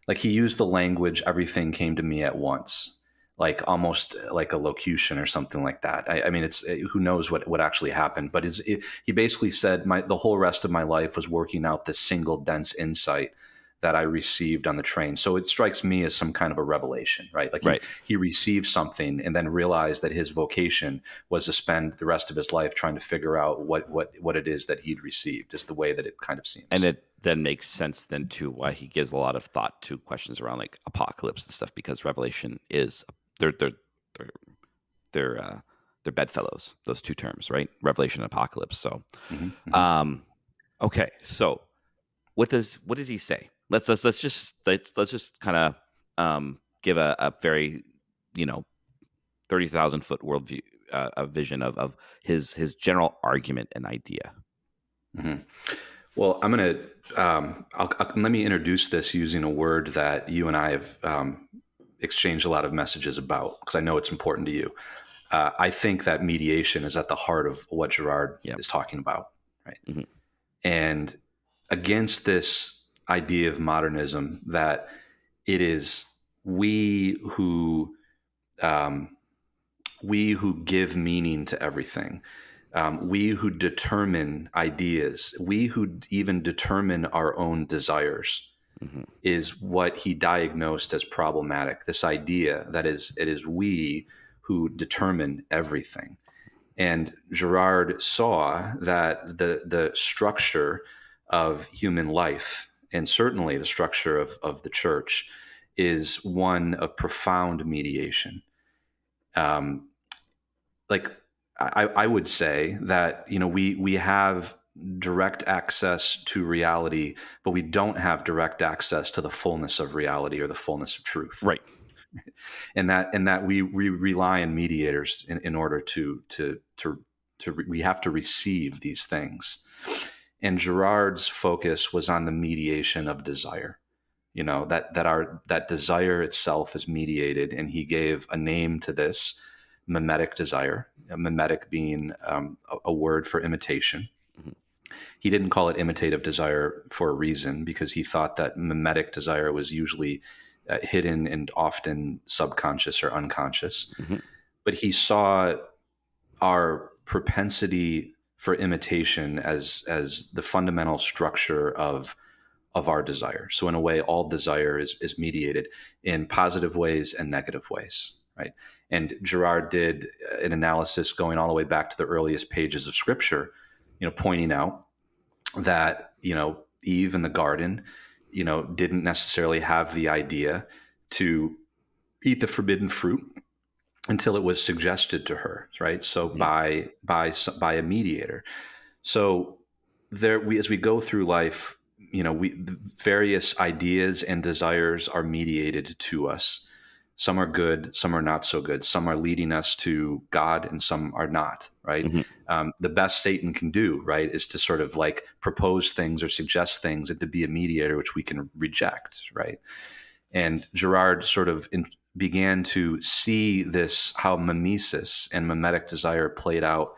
Like he used the language "everything came to me at once," like almost uh, like a locution or something like that. I, I mean, it's uh, who knows what what actually happened, but is it, he basically said my the whole rest of my life was working out this single dense insight that I received on the train. So it strikes me as some kind of a revelation, right? Like Right. he, he received something and then realized that his vocation was to spend the rest of his life trying to figure out what what what it is that he'd received. Is the way that it kind of seems. and it then makes sense then to why he gives a lot of thought to questions around like apocalypse and stuff because revelation is they're they're they're they're uh they're bedfellows those two terms right revelation and apocalypse so Mhm, mhm. um okay so what does what does he say let's let's let's just let's let's just kind of um give a, a very you know 30,000 foot worldview uh, a vision of of his his general argument and idea Mhm. Well, I'm going to um, I'll, I'll- let me introduce this using a word that you and I have um, exchanged a lot of messages about because I know it's important to you. Uh, I think that mediation is at the heart of what Girard Yep. is talking about, right? Mhm. And against this idea of modernism, that it is we who um, we who give meaning to everything um, we who determine ideas, we who even determine our own desires, Mhm. is what he diagnosed as problematic. This idea that is it is we who determine everything. And Girard saw that the the structure of human life, and certainly the structure of, of the church, is one of profound mediation. Um, like I, I would say that you know we we have direct access to reality, but we don't have direct access to the fullness of reality or the fullness of truth. right *laughs* And that and that we, we rely on mediators in, in order to to to to re- we have to receive these things. And Girard's focus was on the mediation of desire. You know that that our that desire itself is mediated, and he gave a name to this mimetic desire. A mimetic being um, a, a word for imitation. He didn't call it imitative desire for a reason, because he thought that mimetic desire was usually uh, hidden and often subconscious or unconscious. Mhm. But he saw our propensity for imitation as as the fundamental structure of of our desire. So in a way, all desire is is mediated in positive ways and negative ways, right? And Girard did an analysis going all the way back to the earliest pages of Scripture, you know, pointing out that you know Eve in the garden, you know, didn't necessarily have the idea to eat the forbidden fruit until it was suggested to her, right? So Mhm. by by by a mediator. So there we as we go through life, you know, we various ideas and desires are mediated to us. Some are good, some are not so good. Some are leading us to God, and some are not. Right. Mhm. Um, the best Satan can do, right, is to sort of like propose things or suggest things, and to be a mediator, which we can reject. Right. And Girard sort of in, began to see this how mimesis and mimetic desire played out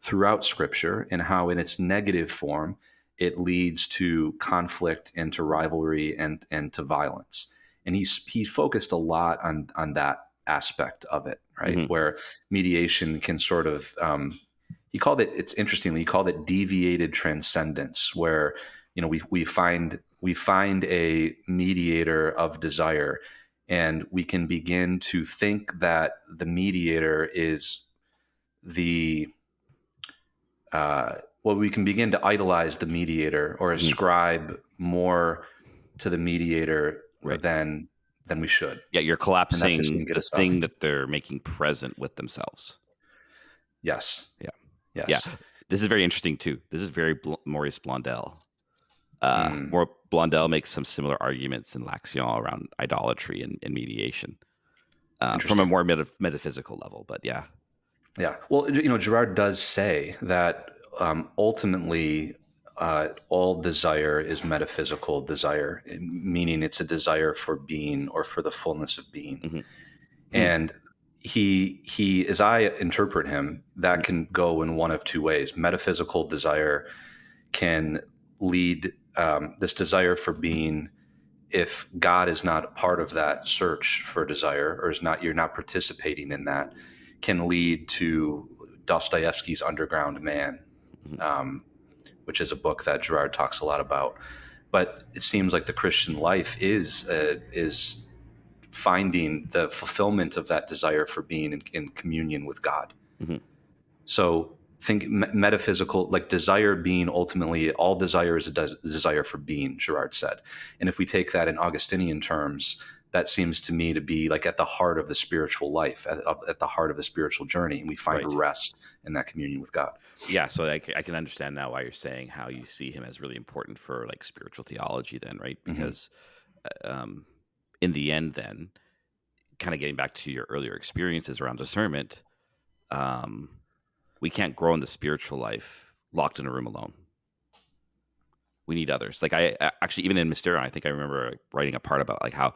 throughout Scripture, and how in its negative form it leads to conflict and to rivalry and and to violence. And he's he focused a lot on on that aspect of it, right? Mhm. Where mediation can sort of um, he called it. It's interestingly he called it deviated transcendence, where you know we we find we find a mediator of desire, and we can begin to think that the mediator is the uh, well, we can begin to idolize the mediator or Mhm. ascribe more to the mediator Right. than than we should. Yeah, you're collapsing the us off. thing that they're making present with themselves. Yes. Yeah. Yes. Yeah. This is very interesting too. This is very Bl- Maurice Blondel. Uh, Mm. Maurice Blondel makes some similar arguments in L'Action around idolatry and, and mediation um, from a more meta- metaphysical level. But yeah, Yeah. Well, you know, Girard does say that um, ultimately uh, all desire is metaphysical desire, meaning it's a desire for being or for the fullness of being. Mhm. Hmm. And he he as I interpret him, that can go in one of two ways. Metaphysical desire can lead um, this desire for being if God is not part of that search for desire or is not you're not participating in that can lead to Dostoevsky's Underground Man, mm-hmm. um, which is a book that Girard talks a lot about. But it seems like the Christian life is uh, is finding the fulfillment of that desire for being in, in communion with God. Mm-hmm. So think metaphysical, like desire being ultimately all desire is a des- desire for being, Girard said. And if we take that in Augustinian terms, that seems to me to be like at the heart of the spiritual life, at, at the heart of the spiritual journey. And we find right. rest in that communion with God. Yeah. So I, I, can understand now why you're saying how you see him as really important for like spiritual theology, then, right? Mm-hmm. Because mm-hmm. um, in the end, then, kind of getting back to your earlier experiences around discernment, um, we can't grow in the spiritual life locked in a room alone. We need others. Like I actually, even in Mysterion, I think I remember writing a part about like how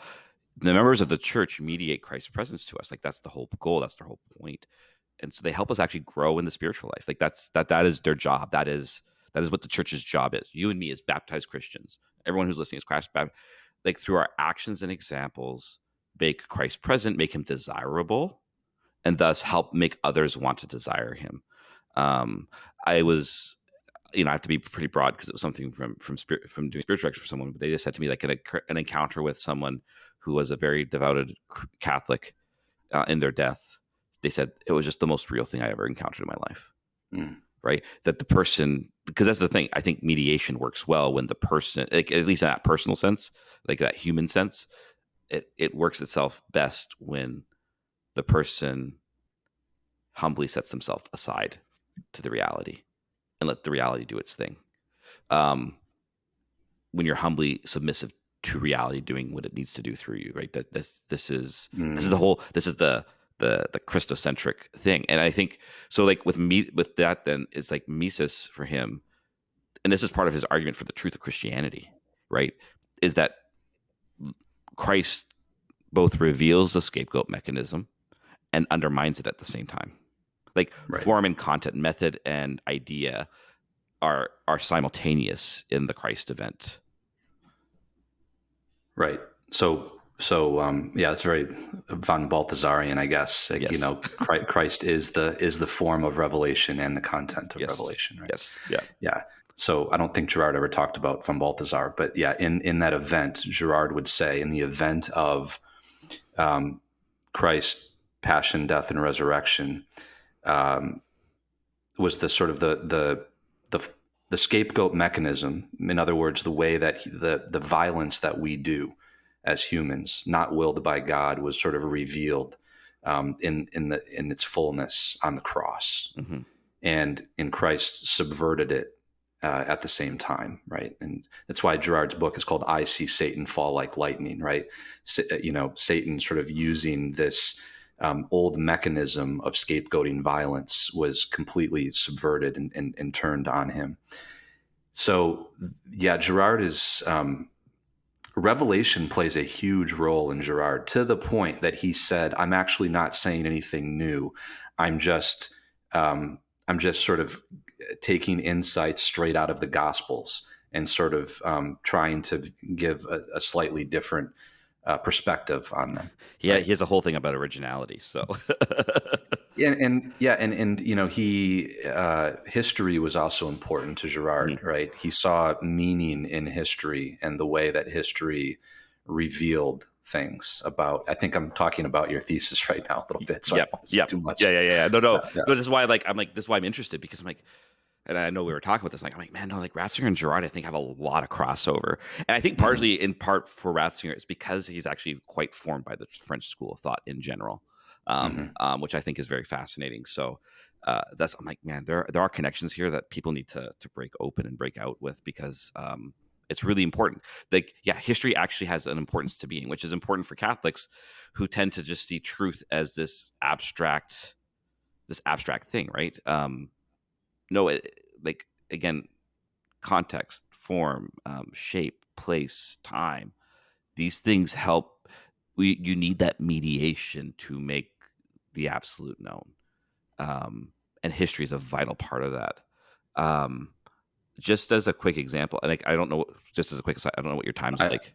the members of the church mediate Christ's presence to us. Like that's the whole goal. That's their whole point. And so they help us actually grow in the spiritual life. Like that's that that is their job. That is that is what the church's job is. You and me as baptized Christians, everyone who's listening is Christ baptized. Like through our actions and examples, make Christ present, make him desirable, and thus help make others want to desire him. Um, I was, you know, I have to be pretty broad because it was something from from spirit from doing spiritual direction for someone. But they just said to me like an, an encounter with someone who was a very devoted Catholic uh, in their death. They said it was just the most real thing I ever encountered in my life. Mm. Right, that the person because that's the thing. I think mediation works well when the person, like, at least in that personal sense, like that human sense, it it works itself best when the person humbly sets themselves aside to the reality and let the reality do its thing. Um, when you're humbly submissive to reality doing what it needs to do through you, right? That this this is mm. this is the mm. whole this is the the the Christocentric thing. And I think so like with me with that then it's like mimesis for him, and this is part of his argument for the truth of Christianity, right? Is that Christ both reveals the scapegoat mechanism and undermines it at the same time. Like right. form and content, method and idea are are simultaneous in the Christ event. Right. So so um, yeah, it's very von Balthasarian, I guess. Like, yes. You know, *laughs* Christ is the is the form of revelation and the content of yes. revelation. Right? Yes. Yeah. Yeah. So I don't think Girard ever talked about von Balthasar, but yeah, in in that event, Girard would say, in the event of um, Christ's passion, death, and resurrection, um, was the sort of the the the the scapegoat mechanism. In other words, the way that the the violence that we do as humans, not willed by God, was sort of revealed um, in in the in its fullness on the cross, mm-hmm. and in Christ subverted it uh, at the same time, right? And that's why Girard's book is called "I See Satan Fall Like Lightning," right? you know, Satan sort of using this um, old mechanism of scapegoating violence was completely subverted and, and, and turned on him. So, yeah, Girard is. Um, Revelation plays a huge role in Girard to the point that he said, "I'm actually not saying anything new. I'm just, um, I'm just sort of taking insights straight out of the Gospels and sort of um, trying to give a, a slightly different uh, perspective on them. Yeah, right? he has a whole thing about originality. So, *laughs* yeah, and yeah, and and you know, he uh, history was also important to Girard, mm-hmm. right? He saw meaning in history and the way that history revealed things about. I think I'm talking about your thesis *laughs* right now a little bit, so yep. I yep. too much. Yeah, yeah, yeah. No, no. Uh, yeah. No, this is why, like, I'm like, this is why I'm interested because I'm like, and I know we were talking about this. Like, I'm like, man, no, like Ratzinger and Girard, I think have a lot of crossover, and I think mm-hmm. partially in part for Ratzinger, it's because he's actually quite formed by the French school of thought in general, um, mm-hmm. um, which I think is very fascinating. So uh, that's I'm like, man, there there are connections here that people need to to break open and break out with because um, it's really important. Like, yeah, history actually has an importance to being, which is important for Catholics who tend to just see truth as this abstract, this abstract thing, right? Um, no, it, like again, context, form, um, shape, place, time. These things help we you need that mediation to make the absolute known um, and history is a vital part of that. Um, just as a quick example and I, I don't know just as a quick aside, i don't know what your time's I, like.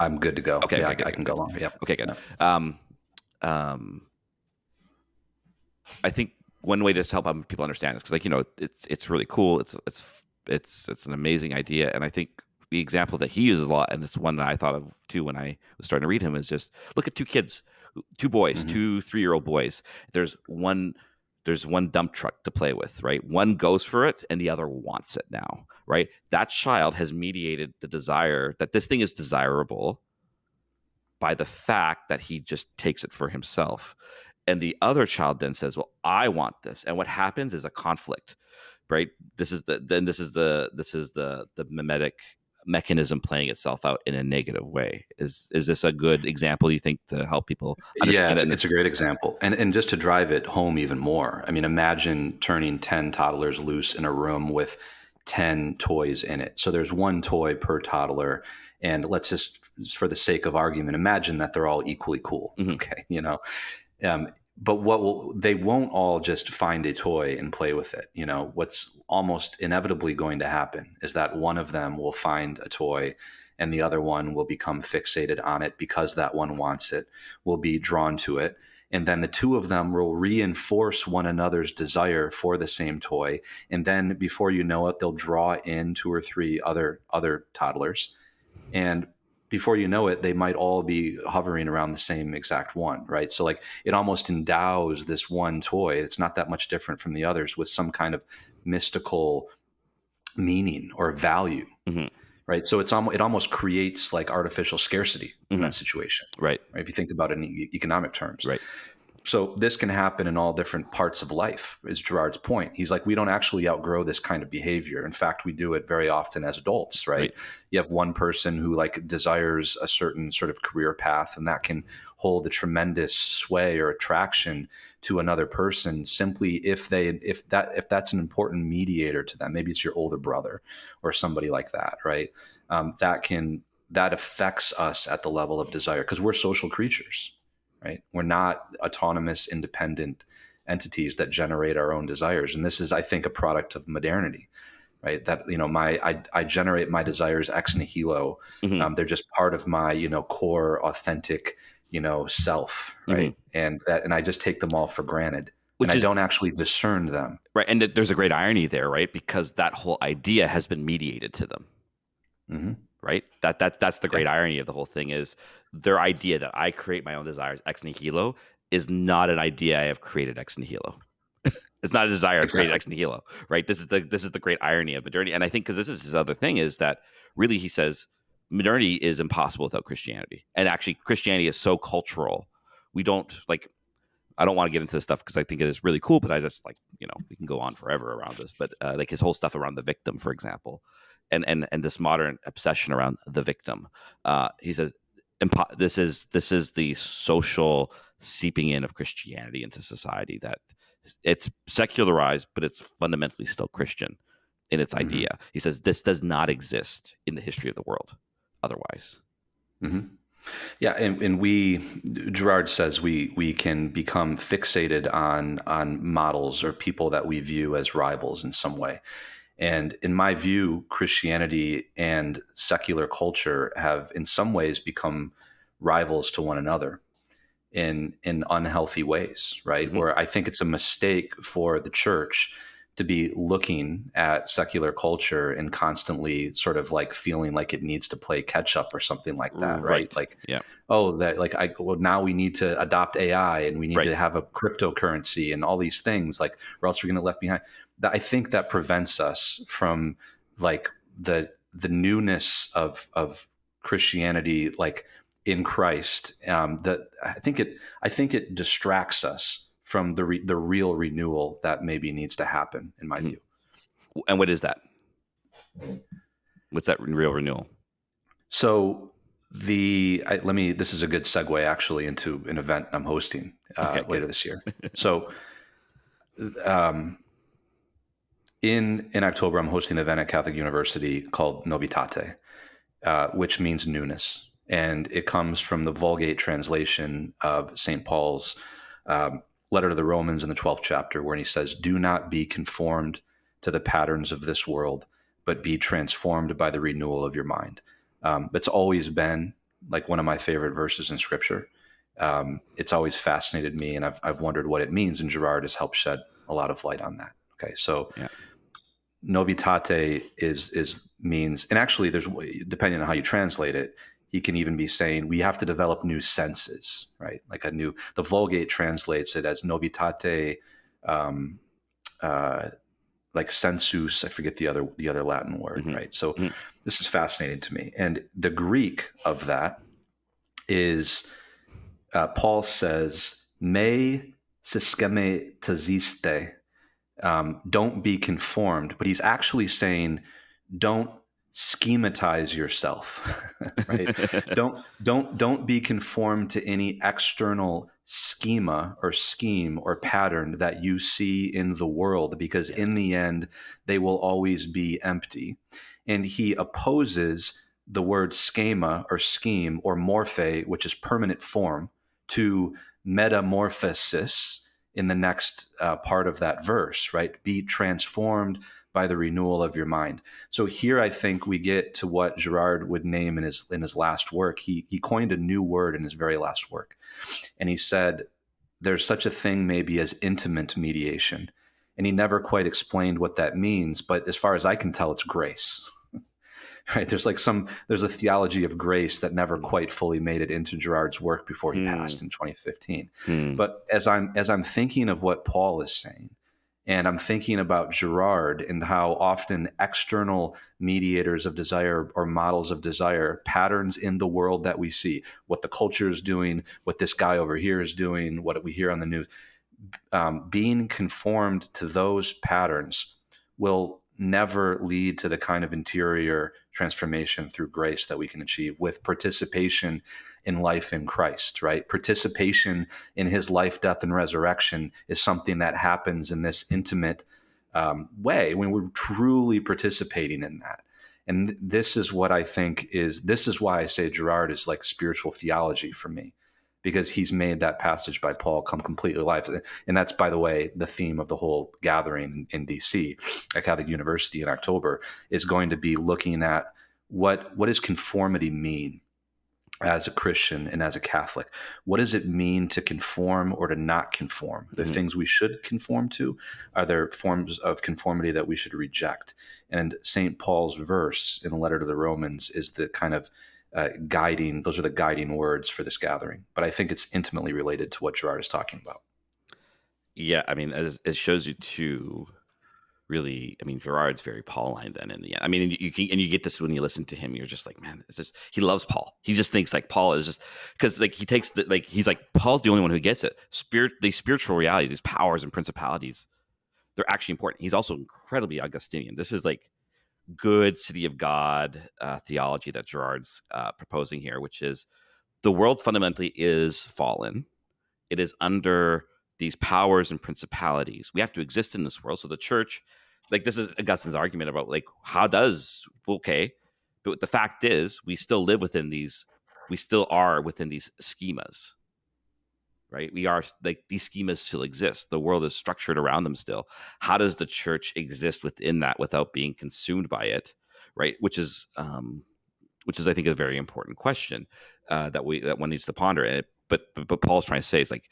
I'm good to go. Okay, yeah, okay, I, I can go on yeah okay good. Um, um, i think one way to just help people understand this because like you know it's it's really cool. It's it's it's it's an amazing idea. And i think the example that he uses a lot and it's one that i thought of too when i was starting to read him is just look at two kids two boys Mhm. two three year old boys. There's one there's one dump truck to play with right? One goes for it and the other wants it now right? That child has mediated the desire that this thing is desirable by the fact that he just takes it for himself and the other child then says well i want this. And what happens is a conflict right? This is the then this is the this is the the mimetic mechanism playing itself out in a negative way. Is is this a good example you think to help people yeah it's, it? it's a great example. And and just to drive it home even more i mean imagine turning 10 toddlers loose in a room with 10 toys in it. So there's one toy per toddler and let's just for the sake of argument imagine that they're all equally cool Mhm. *laughs* okay you know um, but what will they won't all just find a toy and play with it you know? What's almost inevitably going to happen is that one of them will find a toy and the other one will become fixated on it because that one wants it will be drawn to it. And then the two of them will reinforce one another's desire for the same toy. And then before you know it they'll draw in two or three other other toddlers. And before you know it they might all be hovering around the same exact one right so like it almost endows this one toy it's not that much different from the others with some kind of mystical meaning or value Mhm. right so it's almost it almost creates like artificial scarcity in that situation right right? if you think about it in e- economic terms Right. So this can happen in all different parts of life is girard's point. He's like we don't actually outgrow this kind of behavior. In fact we do it very often as adults right, Right. you have one person who like desires a certain sort of career path and that can hold a tremendous sway or attraction to another person simply if they if that if that's an important mediator to them. Maybe it's your older brother or somebody like that right? Um, that can that affects us at the level of desire because we're social creatures right? We're not autonomous independent entities that generate our own desires. And this is i think a product of modernity right? That you know my i, I generate my desires ex nihilo. Mhm. um, they're just part of my you know core authentic you know self right? And that and i just take them all for granted. Which and is i don't actually discern them. Right and th- there's a great irony there right? Because that whole idea has been mediated to them. Hmm right? That that that's the great irony of the whole thing is their idea that i create my own desires ex nihilo is not an idea i have created ex nihilo. *laughs* It's not a desire i've created ex nihilo right? This is the this is the great irony of modernity. And i think because this is his other thing is that really he says modernity is impossible without christianity. And actually christianity is so cultural we don't like I don't want to get into this stuff because I think it is really cool, but I just like you know we can go on forever around this. But uh, like his whole stuff around the victim, for example, and and and this modern obsession around the victim. Uh, he says this is this is the social seeping in of Christianity into society that it's secularized, but it's fundamentally still Christian in its Mhm. idea. He says this does not exist in the history of the world otherwise. hmm Yeah, and, and we Girard says we we can become fixated on on models or people that we view as rivals in some way. And in my view, Christianity and secular culture have in some ways become rivals to one another in in unhealthy ways, right? Mhm. Where I think it's a mistake for the church to be looking at secular culture and constantly sort of like feeling like it needs to play catch up or something like that, right? Right. Like, Yeah. oh, that like I well now we need to adopt AI and we need Right. to have a cryptocurrency and all these things, like or else we're going to left behind. That I think that prevents us from like the the newness of of Christianity, like in Christ. Um, that I think it I think it distracts us from the re- the real renewal that maybe needs to happen, in my Mhm. view. And what is that? What's that real renewal? So the I, let me. This is a good segue actually into an event I'm hosting uh, Okay, good. later this year. *laughs* so, um, in in October, I'm hosting an event at Catholic University called Novitate, uh, which means newness. and it comes from the Vulgate translation of St. Paul's um, letter to the Romans in the 12th chapter, where he says, Do not be conformed to the patterns of this world, but be transformed by the renewal of your mind. Um, it's always been like one of my favorite verses in scripture. Um, it's always fascinated me, and I've, I've wondered what it means, and Girard has helped shed a lot of light on that. Okay, so yeah. novitate is is means, and actually, there's depending on how you translate it, he can even be saying we have to develop new senses, right? Like a new. The Vulgate translates it as novitate, um, uh, like sensus. I forget the other the other Latin word, mm-hmm. right? So mm-hmm. this is fascinating to me, and the Greek of that is uh, Paul says me siskeme taziste. Um, don't be conformed, but he's actually saying don't schematize yourself *laughs* right? *laughs* Don't don't don't be conformed to any external schema or scheme or pattern that you see in the world because yes. in the end they will always be empty. And he opposes the word schema or scheme or morphe which is permanent form to metamorphosis in the next uh, part of that verse right? Be transformed by the renewal of your mind. So here I think we get to what Girard would name in his in his last work. He he coined a new word in his very last work. And he said there's such a thing maybe as intimate mediation. And he never quite explained what that means, but as far as I can tell it's grace. *laughs* right there's like some there's a theology of grace that never quite fully made it into Girard's work before he mm. passed in 2015 mm. but as i'm as i'm thinking of what paul is saying and I'm thinking about Girard and how often external mediators of desire or models of desire, patterns in the world that we see, what the culture is doing, what this guy over here is doing, what we hear on the news, um, being conformed to those patterns will never lead to the kind of interior transformation through grace that we can achieve with participation in life in Christ, right? Participation in his life, death, and resurrection is something that happens in this intimate um, way when we're truly participating in that. And this is what I think is this is why I say Girard is like spiritual theology for me, because he's made that passage by Paul come completely alive. And that's, by the way, the theme of the whole gathering in DC at Catholic University in October is going to be looking at what what does conformity mean as a Christian and as a Catholic. What does it mean to conform or to not conform? Mm-hmm. things we should conform to? Are there forms of conformity that we should reject? And St. Paul's verse in the letter to the Romans is the kind of uh, guiding, those are the guiding words for this gathering. But I think it's intimately related to what girard is talking about. Yeah, I mean, as it shows you too really i mean girard's very pauline then in the end i mean you, can and you get this when you listen to him you're just like man he loves paul he just thinks like paul is just because like he takes the like he's like paul's the only one who gets it spirit these spiritual realities these powers and principalities they're actually important he's also incredibly augustinian this is like good city of god uh, theology that Girard's uh, proposing here which is the world fundamentally is fallen it is under these powers and principalities. We have to exist in this world. So the church, like this is Augustine's argument about like how does okay, but the fact is we still live within these. We still are within these schemas, right? We are like these schemas still exist. The world is structured around them still. How does the church exist within that without being consumed by it, right? Which is, um, which is I think a very important question uh, that we that one needs to ponder. And but, but but Paul's trying to say is like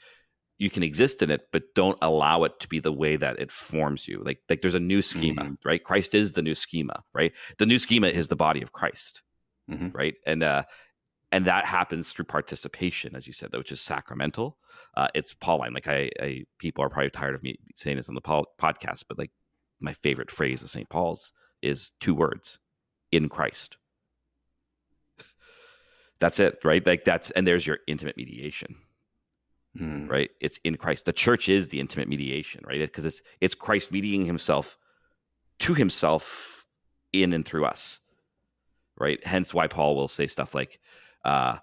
you can exist in it, but don't allow it to be the way that it forms you. Like like there's a new schema, mm-hmm. right? Christ is the new schema, right? The new schema is the body of Christ, mm-hmm. right? And uh, and that happens through participation, as you said, which is sacramental. Uh, it's Pauline. Like I, I, people are probably tired of me saying this on the po- podcast, but like my favorite phrase of St. Paul's is two words: in Christ. that's it, right? Like that's and there's your intimate mediation mm. right? It's in Christ. The church is the intimate mediation, right? Because it's it's Christ mediating himself to himself in and through us, right? Hence why Paul will say stuff like, uh,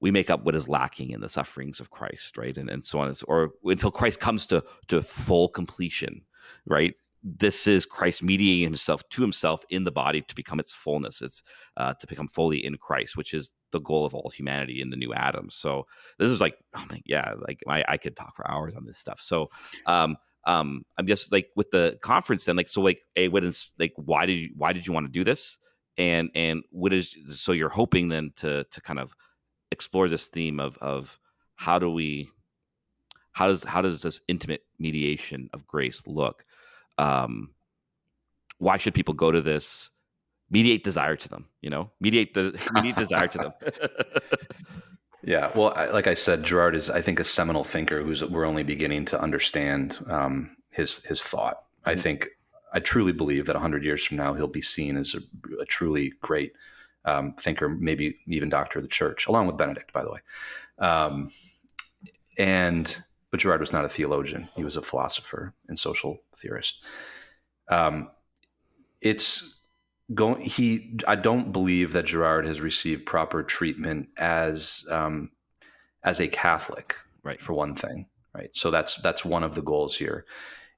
we make up what is lacking in the sufferings of Christ, right? And and so on, or until Christ comes to to full completion, right? this is Christ mediating himself to himself in the body to become its fullness. It's uh, to become fully in Christ, which is the goal of all humanity in the new Adam. So this is like, oh my, yeah, like I, I could talk for hours on this stuff. So um, um, I'm just like with the conference then, like, so like, a what is like, why did you, why did you want to do this? And, and what is, so you're hoping then to, to kind of explore this theme of, of how do we, how does, how does this intimate mediation of grace look? Um, why should people go to this? Mediate desire to them, you know, mediate the *laughs* mediate desire to them. Yeah, well, I, like I said, girard is, I think, a seminal thinker who's we're only beginning to understand um, his his thought. Mm-hmm. I think I truly believe that hundred years from now he'll be seen as a, a truly great um, thinker, maybe even doctor of the church, along with Benedict, by the way. Um, and but Girard was not a theologian; he was a philosopher and social theorist. Um, it's going he i don't believe that Girard has received proper treatment as um as a catholic right for one thing right so that's that's one of the goals here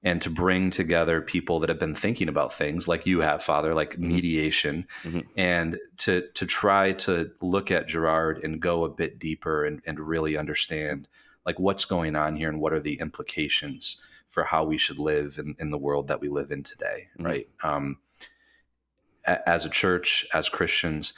and to bring together people that have been thinking about things like you have father like mm-hmm. mediation mm-hmm. and to to try to look at girard and go a bit deeper and, and really understand like what's going on here and what are the implications for how we should live in, in the world that we live in today mm-hmm. right um as a church, as Christians,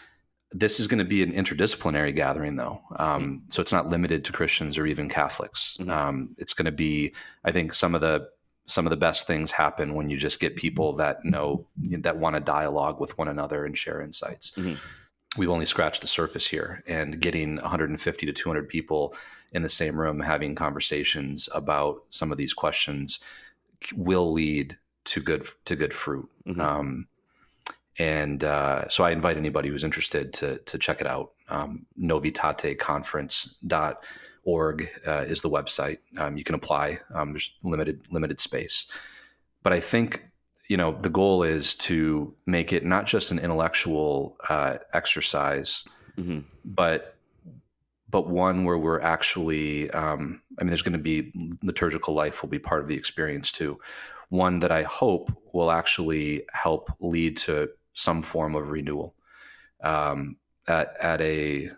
this is going to be an interdisciplinary gathering, though. Um, mm-hmm. So it's not limited to Christians or even Catholics. Mm-hmm. Um, it's going to be, I think, some of the some of the best things happen when you just get people that know that want to dialogue with one another and share insights. Mm-hmm. We've only scratched the surface here, and getting 150 to 200 people in the same room having conversations about some of these questions will lead to good to good fruit. Mm-hmm. Um, and uh, so I invite anybody who's interested to to check it out. Um, novitateconference.org uh, is the website. Um, you can apply. Um, there's limited limited space, but I think you know the goal is to make it not just an intellectual uh, exercise, mm-hmm. but but one where we're actually. Um, I mean, there's going to be liturgical life will be part of the experience too. One that I hope will actually help lead to some form of renewal um, at at a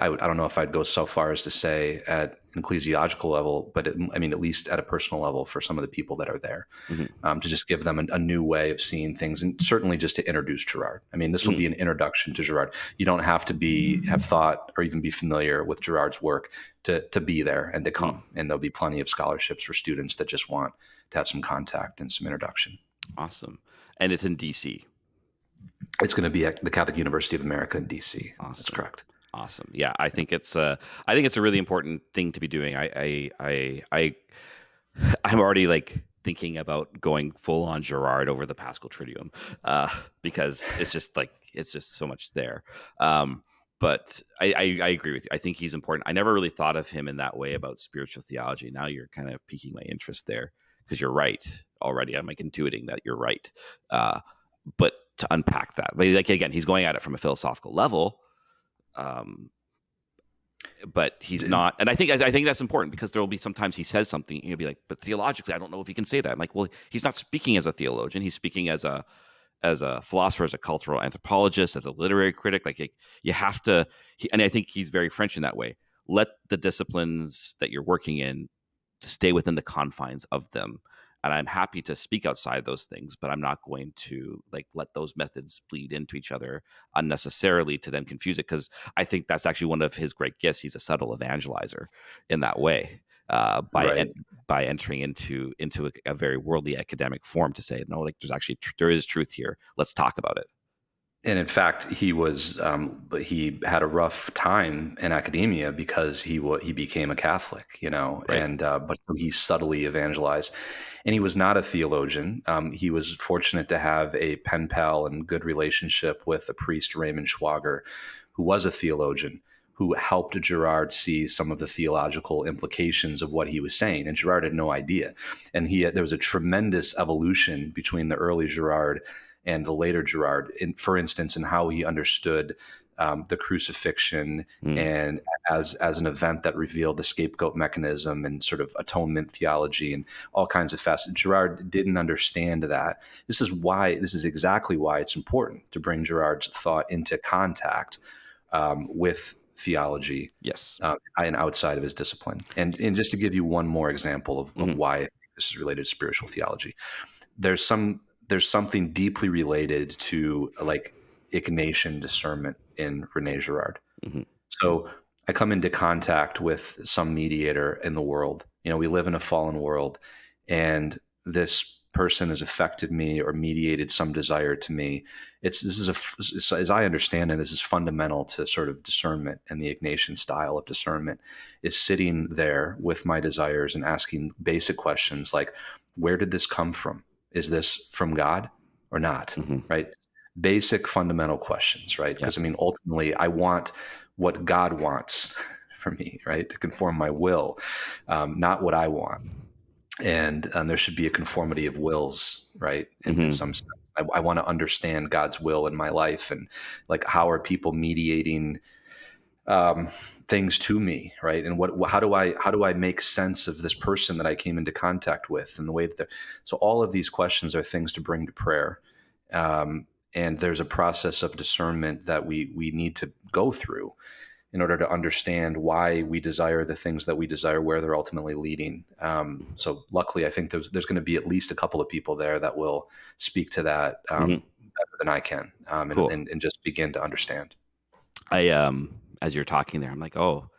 I, I don't know if I'd go so far as to say at an ecclesiological level, but it, I mean at least at a personal level for some of the people that are there, mm-hmm. um, to just give them a, a, new way of seeing things, and certainly just to introduce Girard. I mean, this will mm-hmm. be an introduction to Girard. You don't have to be have thought or even be familiar with Girard's work to to be there and to come, mm-hmm. and there'll be plenty of scholarships for students that just want to have some contact and some introduction. Awesome, and it's in DC. It's going to be at the Catholic University of America in DC. Awesome. That's correct. Awesome. Yeah, I think it's a, I think it's a really important thing to be doing. I, I, I, I *sighs* I'm already like thinking about going full on Girard over the Paschal Triduum uh, *laughs* because it's just like it's just so much there. Um, but I, I, I, agree with you. I think he's important. I never really thought of him in that way about spiritual theology. Now you're kind of piquing my interest there because you're right already. I'm like intuiting that you're right. Uh, but to unpack that. Like again, he's going at it from a philosophical level. Um, but he's not, and I think I think that's important because there will be sometimes he says something, he'll be like, "But theologically, I don't know if he can say that." I'm like, well, he's not speaking as a theologian; he's speaking as a as a philosopher, as a cultural anthropologist, as a literary critic. Like you have to, he, and I think he's very French in that way. Let the disciplines that you're working in to stay within the confines of them and i'm happy to speak outside those things but i'm not going to like let those methods bleed into each other unnecessarily to then confuse it because i think that's actually one of his great gifts. He's a subtle evangelizer in that way uh, by right. en- by entering into into a, a, very worldly academic form to say no like there's actually tr- there is truth here. Let's talk about it and in fact, he was um, he had a rough time in academia because he w- he became a Catholic, you know, right. and uh, but he subtly evangelized, and he was not a theologian. Um, he was fortunate to have a pen pal and good relationship with a priest, Raymund Schwager, who was a theologian who helped Girard see some of the theological implications of what he was saying. And Girard had no idea. And he had, there was a tremendous evolution between the early Girard and the later Girard, in, for instance, in how he understood um, the crucifixion mm. and as as an event that revealed the scapegoat mechanism and sort of atonement theology and all kinds of facets. Girard didn't understand that. This is why this is exactly why it's important to bring Girard's thought into contact um, with theology. Yes, uh, and outside of his discipline. And and just to give you one more example of, mm. of why this is related to spiritual theology, there's some there's something deeply related to like Ignatian discernment in René Girard. Mm-hmm. So I come into contact with some mediator in the world. You know, we live in a fallen world, and this person has affected me or mediated some desire to me. It's this is a as I understand it, this is fundamental to sort of discernment and the Ignatian style of discernment is sitting there with my desires and asking basic questions like, where did this come from? Is this from God or not? Mm-hmm. Right? basic fundamental questions, right? Because yeah. I mean, ultimately, I want what God wants *laughs* for me, right? To conform my will, um, not what I want. And um, there should be a conformity of wills, right? In, mm-hmm. in some sense. I, I want to understand God's will in my life and like how are people mediating um, things to me, right? And what, how do I, how do I make sense of this person that I came into contact with and the way that, so all of these questions are things to bring to prayer. Um, and there's a process of discernment that we we need to go through in order to understand why we desire the things that we desire, where they're ultimately leading. Um, so, luckily, I think there's there's going to be at least a couple of people there that will speak to that um, mm-hmm. better than I can, um, and, cool. and, and, just begin to understand. I um, as you're talking there, I'm like, oh,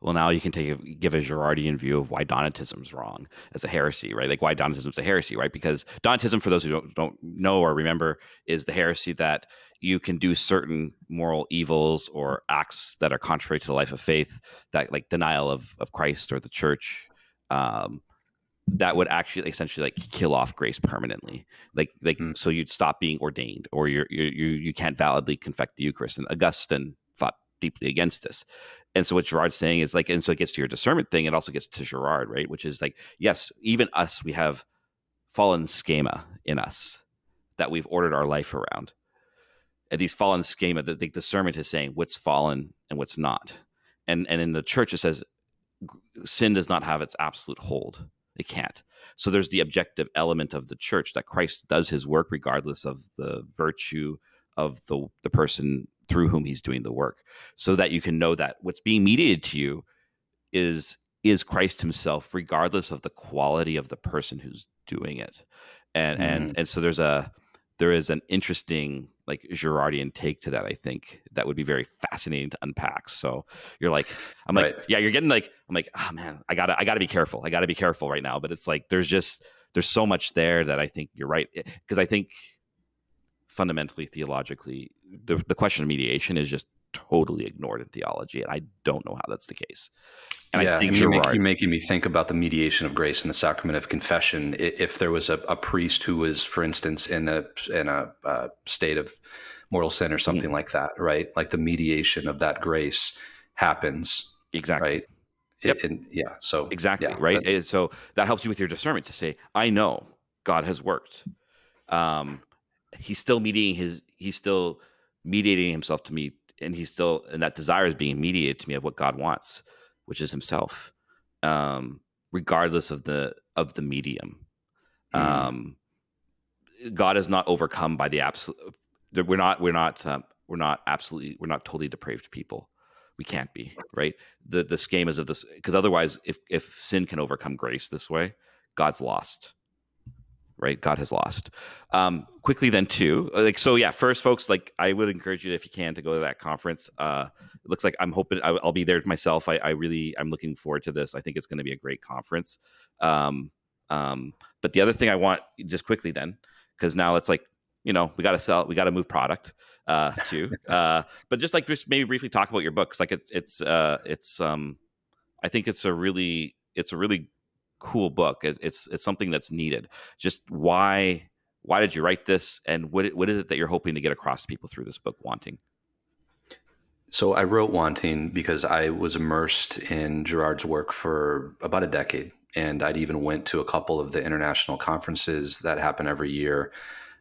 well, now you can take a, give a Girardian view of why Donatism's wrong as a heresy, right? Like why Donatism's a heresy, right? Because Donatism, for those who don't, don't know or remember, is the heresy that you can do certain moral evils or acts that are contrary to the life of faith, that like denial of of Christ or the Church, um, that would actually essentially like kill off grace permanently. Like like mm. so you'd stop being ordained, or you're, you're you you can't validly confect the Eucharist. And Augustine deeply against this. And so what Girard's saying is like, and so it gets to your discernment thing. It also gets to Girard, right? Which is like, yes, even us, we have fallen schema in us that we've ordered our life around. And these fallen schema, that the discernment is saying what's fallen and what's not. And and in the church it says sin does not have its absolute hold. It can't. So there's the objective element of the church that Christ does his work regardless of the virtue of the the person through whom he's doing the work so that you can know that what's being mediated to you is is Christ himself regardless of the quality of the person who's doing it and mm. and and so there's a there is an interesting like Girardian take to that I think that would be very fascinating to unpack so you're like I'm like right. yeah you're getting like I'm like oh man I got to I got to be careful I got to be careful right now but it's like there's just there's so much there that I think you're right because I think fundamentally theologically the, the question of mediation is just totally ignored in theology and i don't know how that's the case. And yeah, i think you're, make, you're, making me think about the mediation of grace and the sacrament of confession. If there was a, a priest who was for instance in a in a uh, state of mortal sin or something mm-hmm. like that right? Like the mediation of that grace happens exactly. right? Yep. And, yeah so exactly yeah, right? that, so that helps you with your discernment to say i know god has worked. Um he's still mediating his he's still mediating himself to me and he's still and that desire is being mediated to me of what god wants which is himself um regardless of the of the medium. Mm. um god is not overcome by the absolute we're not we're not um, we're not absolutely we're not totally depraved people. We can't be right? The the schemas of this because otherwise if if sin can overcome grace this way god's lost right? God has lost. Um, quickly then too, like so, yeah. First, folks, like I would encourage you if you can to go to that conference. Uh, it looks like I'm hoping I'll be there myself. I, I really I'm looking forward to this. I think it's going to be a great conference. Um, um, but the other thing I want just quickly then, because now it's like you know we got to sell, we got to move product uh, too. *laughs* uh, but just like just maybe briefly talk about your books. Like it's it's uh, it's um, I think it's a really it's a really cool book. It's, it's it's something that's needed. Just why why did you write this, and what what is it that you're hoping to get across to people through this book, Wanting? So I wrote Wanting because I was immersed in Girard's work for about a decade, and I'd even went to a couple of the international conferences that happen every year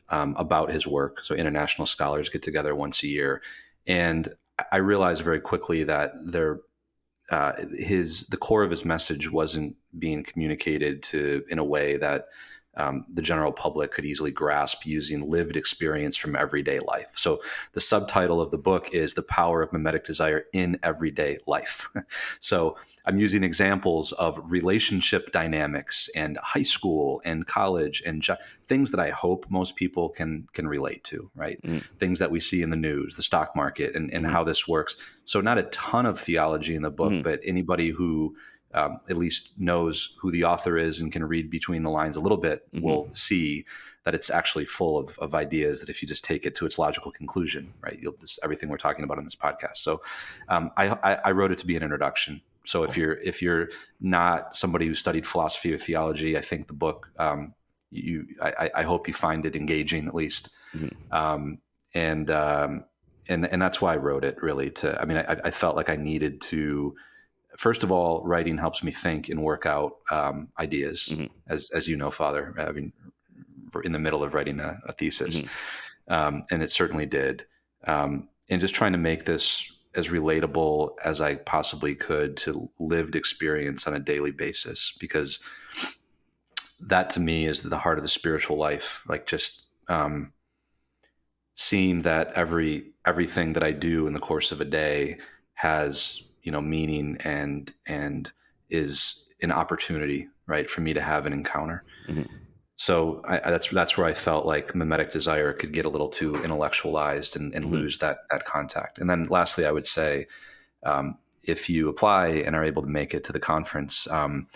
um, about his work. So international scholars get together once a year, and I realized very quickly that there uh, his the core of his message wasn't being communicated to in a way that um, the general public could easily grasp using lived experience from everyday life. So, the subtitle of the book is The Power of Mimetic Desire in Everyday Life. *laughs* so, I'm using examples of relationship dynamics and high school and college and ju- things that I hope most people can can relate to, right? Mm. Things that we see in the news, the stock market, and, and mm. how this works. So, not a ton of theology in the book, mm. but anybody who um, at least knows who the author is and can read between the lines a little bit mm-hmm. will see that it's actually full of, of ideas that if you just take it to its logical conclusion, right, you'll this, everything we're talking about in this podcast. So um, I, I, I, wrote it to be an introduction. So if you're if you're not somebody who studied philosophy or theology, I think the book um, you I, I, hope you find it engaging at least, mm-hmm. Um, and um, and and that's why I wrote it really. To I mean I, I felt like I needed to first of all, writing helps me think and work out um, ideas, mm-hmm. as as you know, Father, having in the middle of writing a, a thesis, mm-hmm. um, and it certainly did. Um, and just trying to make this as relatable as I possibly could to lived experience on a daily basis, because that to me is the heart of the spiritual life. Like just um, seeing that every everything that I do in the course of a day has you know meaning and and is an opportunity right for me to have an encounter mm-hmm. so I, that's that's where i felt like mimetic desire could get a little too intellectualized and, and mm-hmm. lose that that contact and then lastly i would say um, if you apply and are able to make it to the conference um,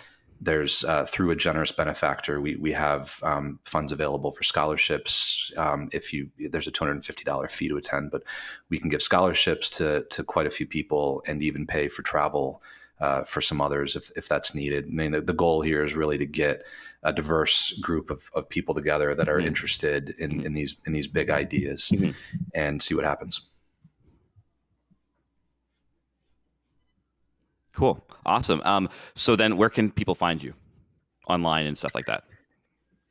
there's uh, through a generous benefactor we, we have um, funds available for scholarships um, if you there's a $250 fee to attend but we can give scholarships to, to quite a few people and even pay for travel uh, for some others if, if that's needed i mean the, the, goal here is really to get a diverse group of, of people together that are mm-hmm. interested in, mm-hmm. in these in these big ideas mm-hmm. and see what happens Cool. Awesome. Um, so then where can people find you online and stuff like that?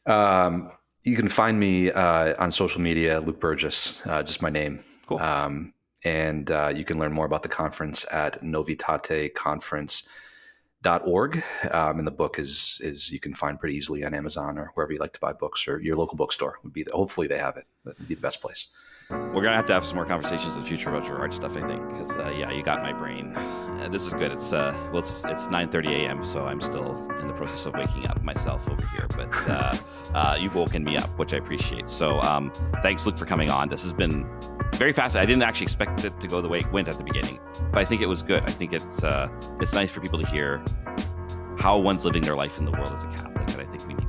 Um, you can find me uh, on social media, Luke Burgis, uh, just my name. Cool. Um, and uh, you can learn more about the conference at novitateconference.org. Um, and the book is is you can find pretty easily on Amazon or wherever you like to buy books, or your local bookstore would be. The, hopefully, they have it. That would be the best place. We're gonna have to have some more conversations in the future about Girard stuff, I think, because uh, yeah, you got my brain. Uh, this is good. It's uh, well, it's it's 9:30 a.m., so I'm still in the process of waking up myself over here. But uh, uh, you've woken me up, which I appreciate. So um, thanks, Luke, for coming on. This has been very fast. I didn't actually expect it to go the way it went at the beginning, but I think it was good. I think it's uh, it's nice for people to hear how one's living their life in the world as a Catholic, and I think we need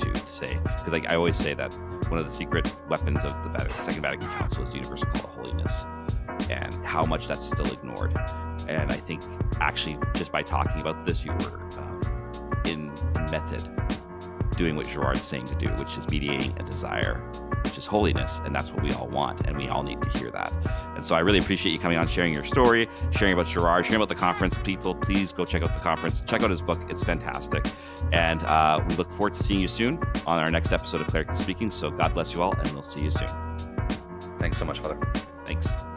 to say because like I always say that one of the secret weapons of the Second Vatican Council is the universal call to holiness, and how much that's still ignored. And I think actually, just by talking about this, you were um, in, in method doing what Girard's saying to do, which is mediating a desire, which is holiness. And that's what we all want. And we all need to hear that. And so I really appreciate you coming on, sharing your story, sharing about Girard, sharing about the conference. People, please go check out the conference. Check out his book. It's fantastic. And uh, we look forward to seeing you soon on our next episode of Clerical Speaking. So God bless you all, and we'll see you soon. Thanks so much, Father. Thanks.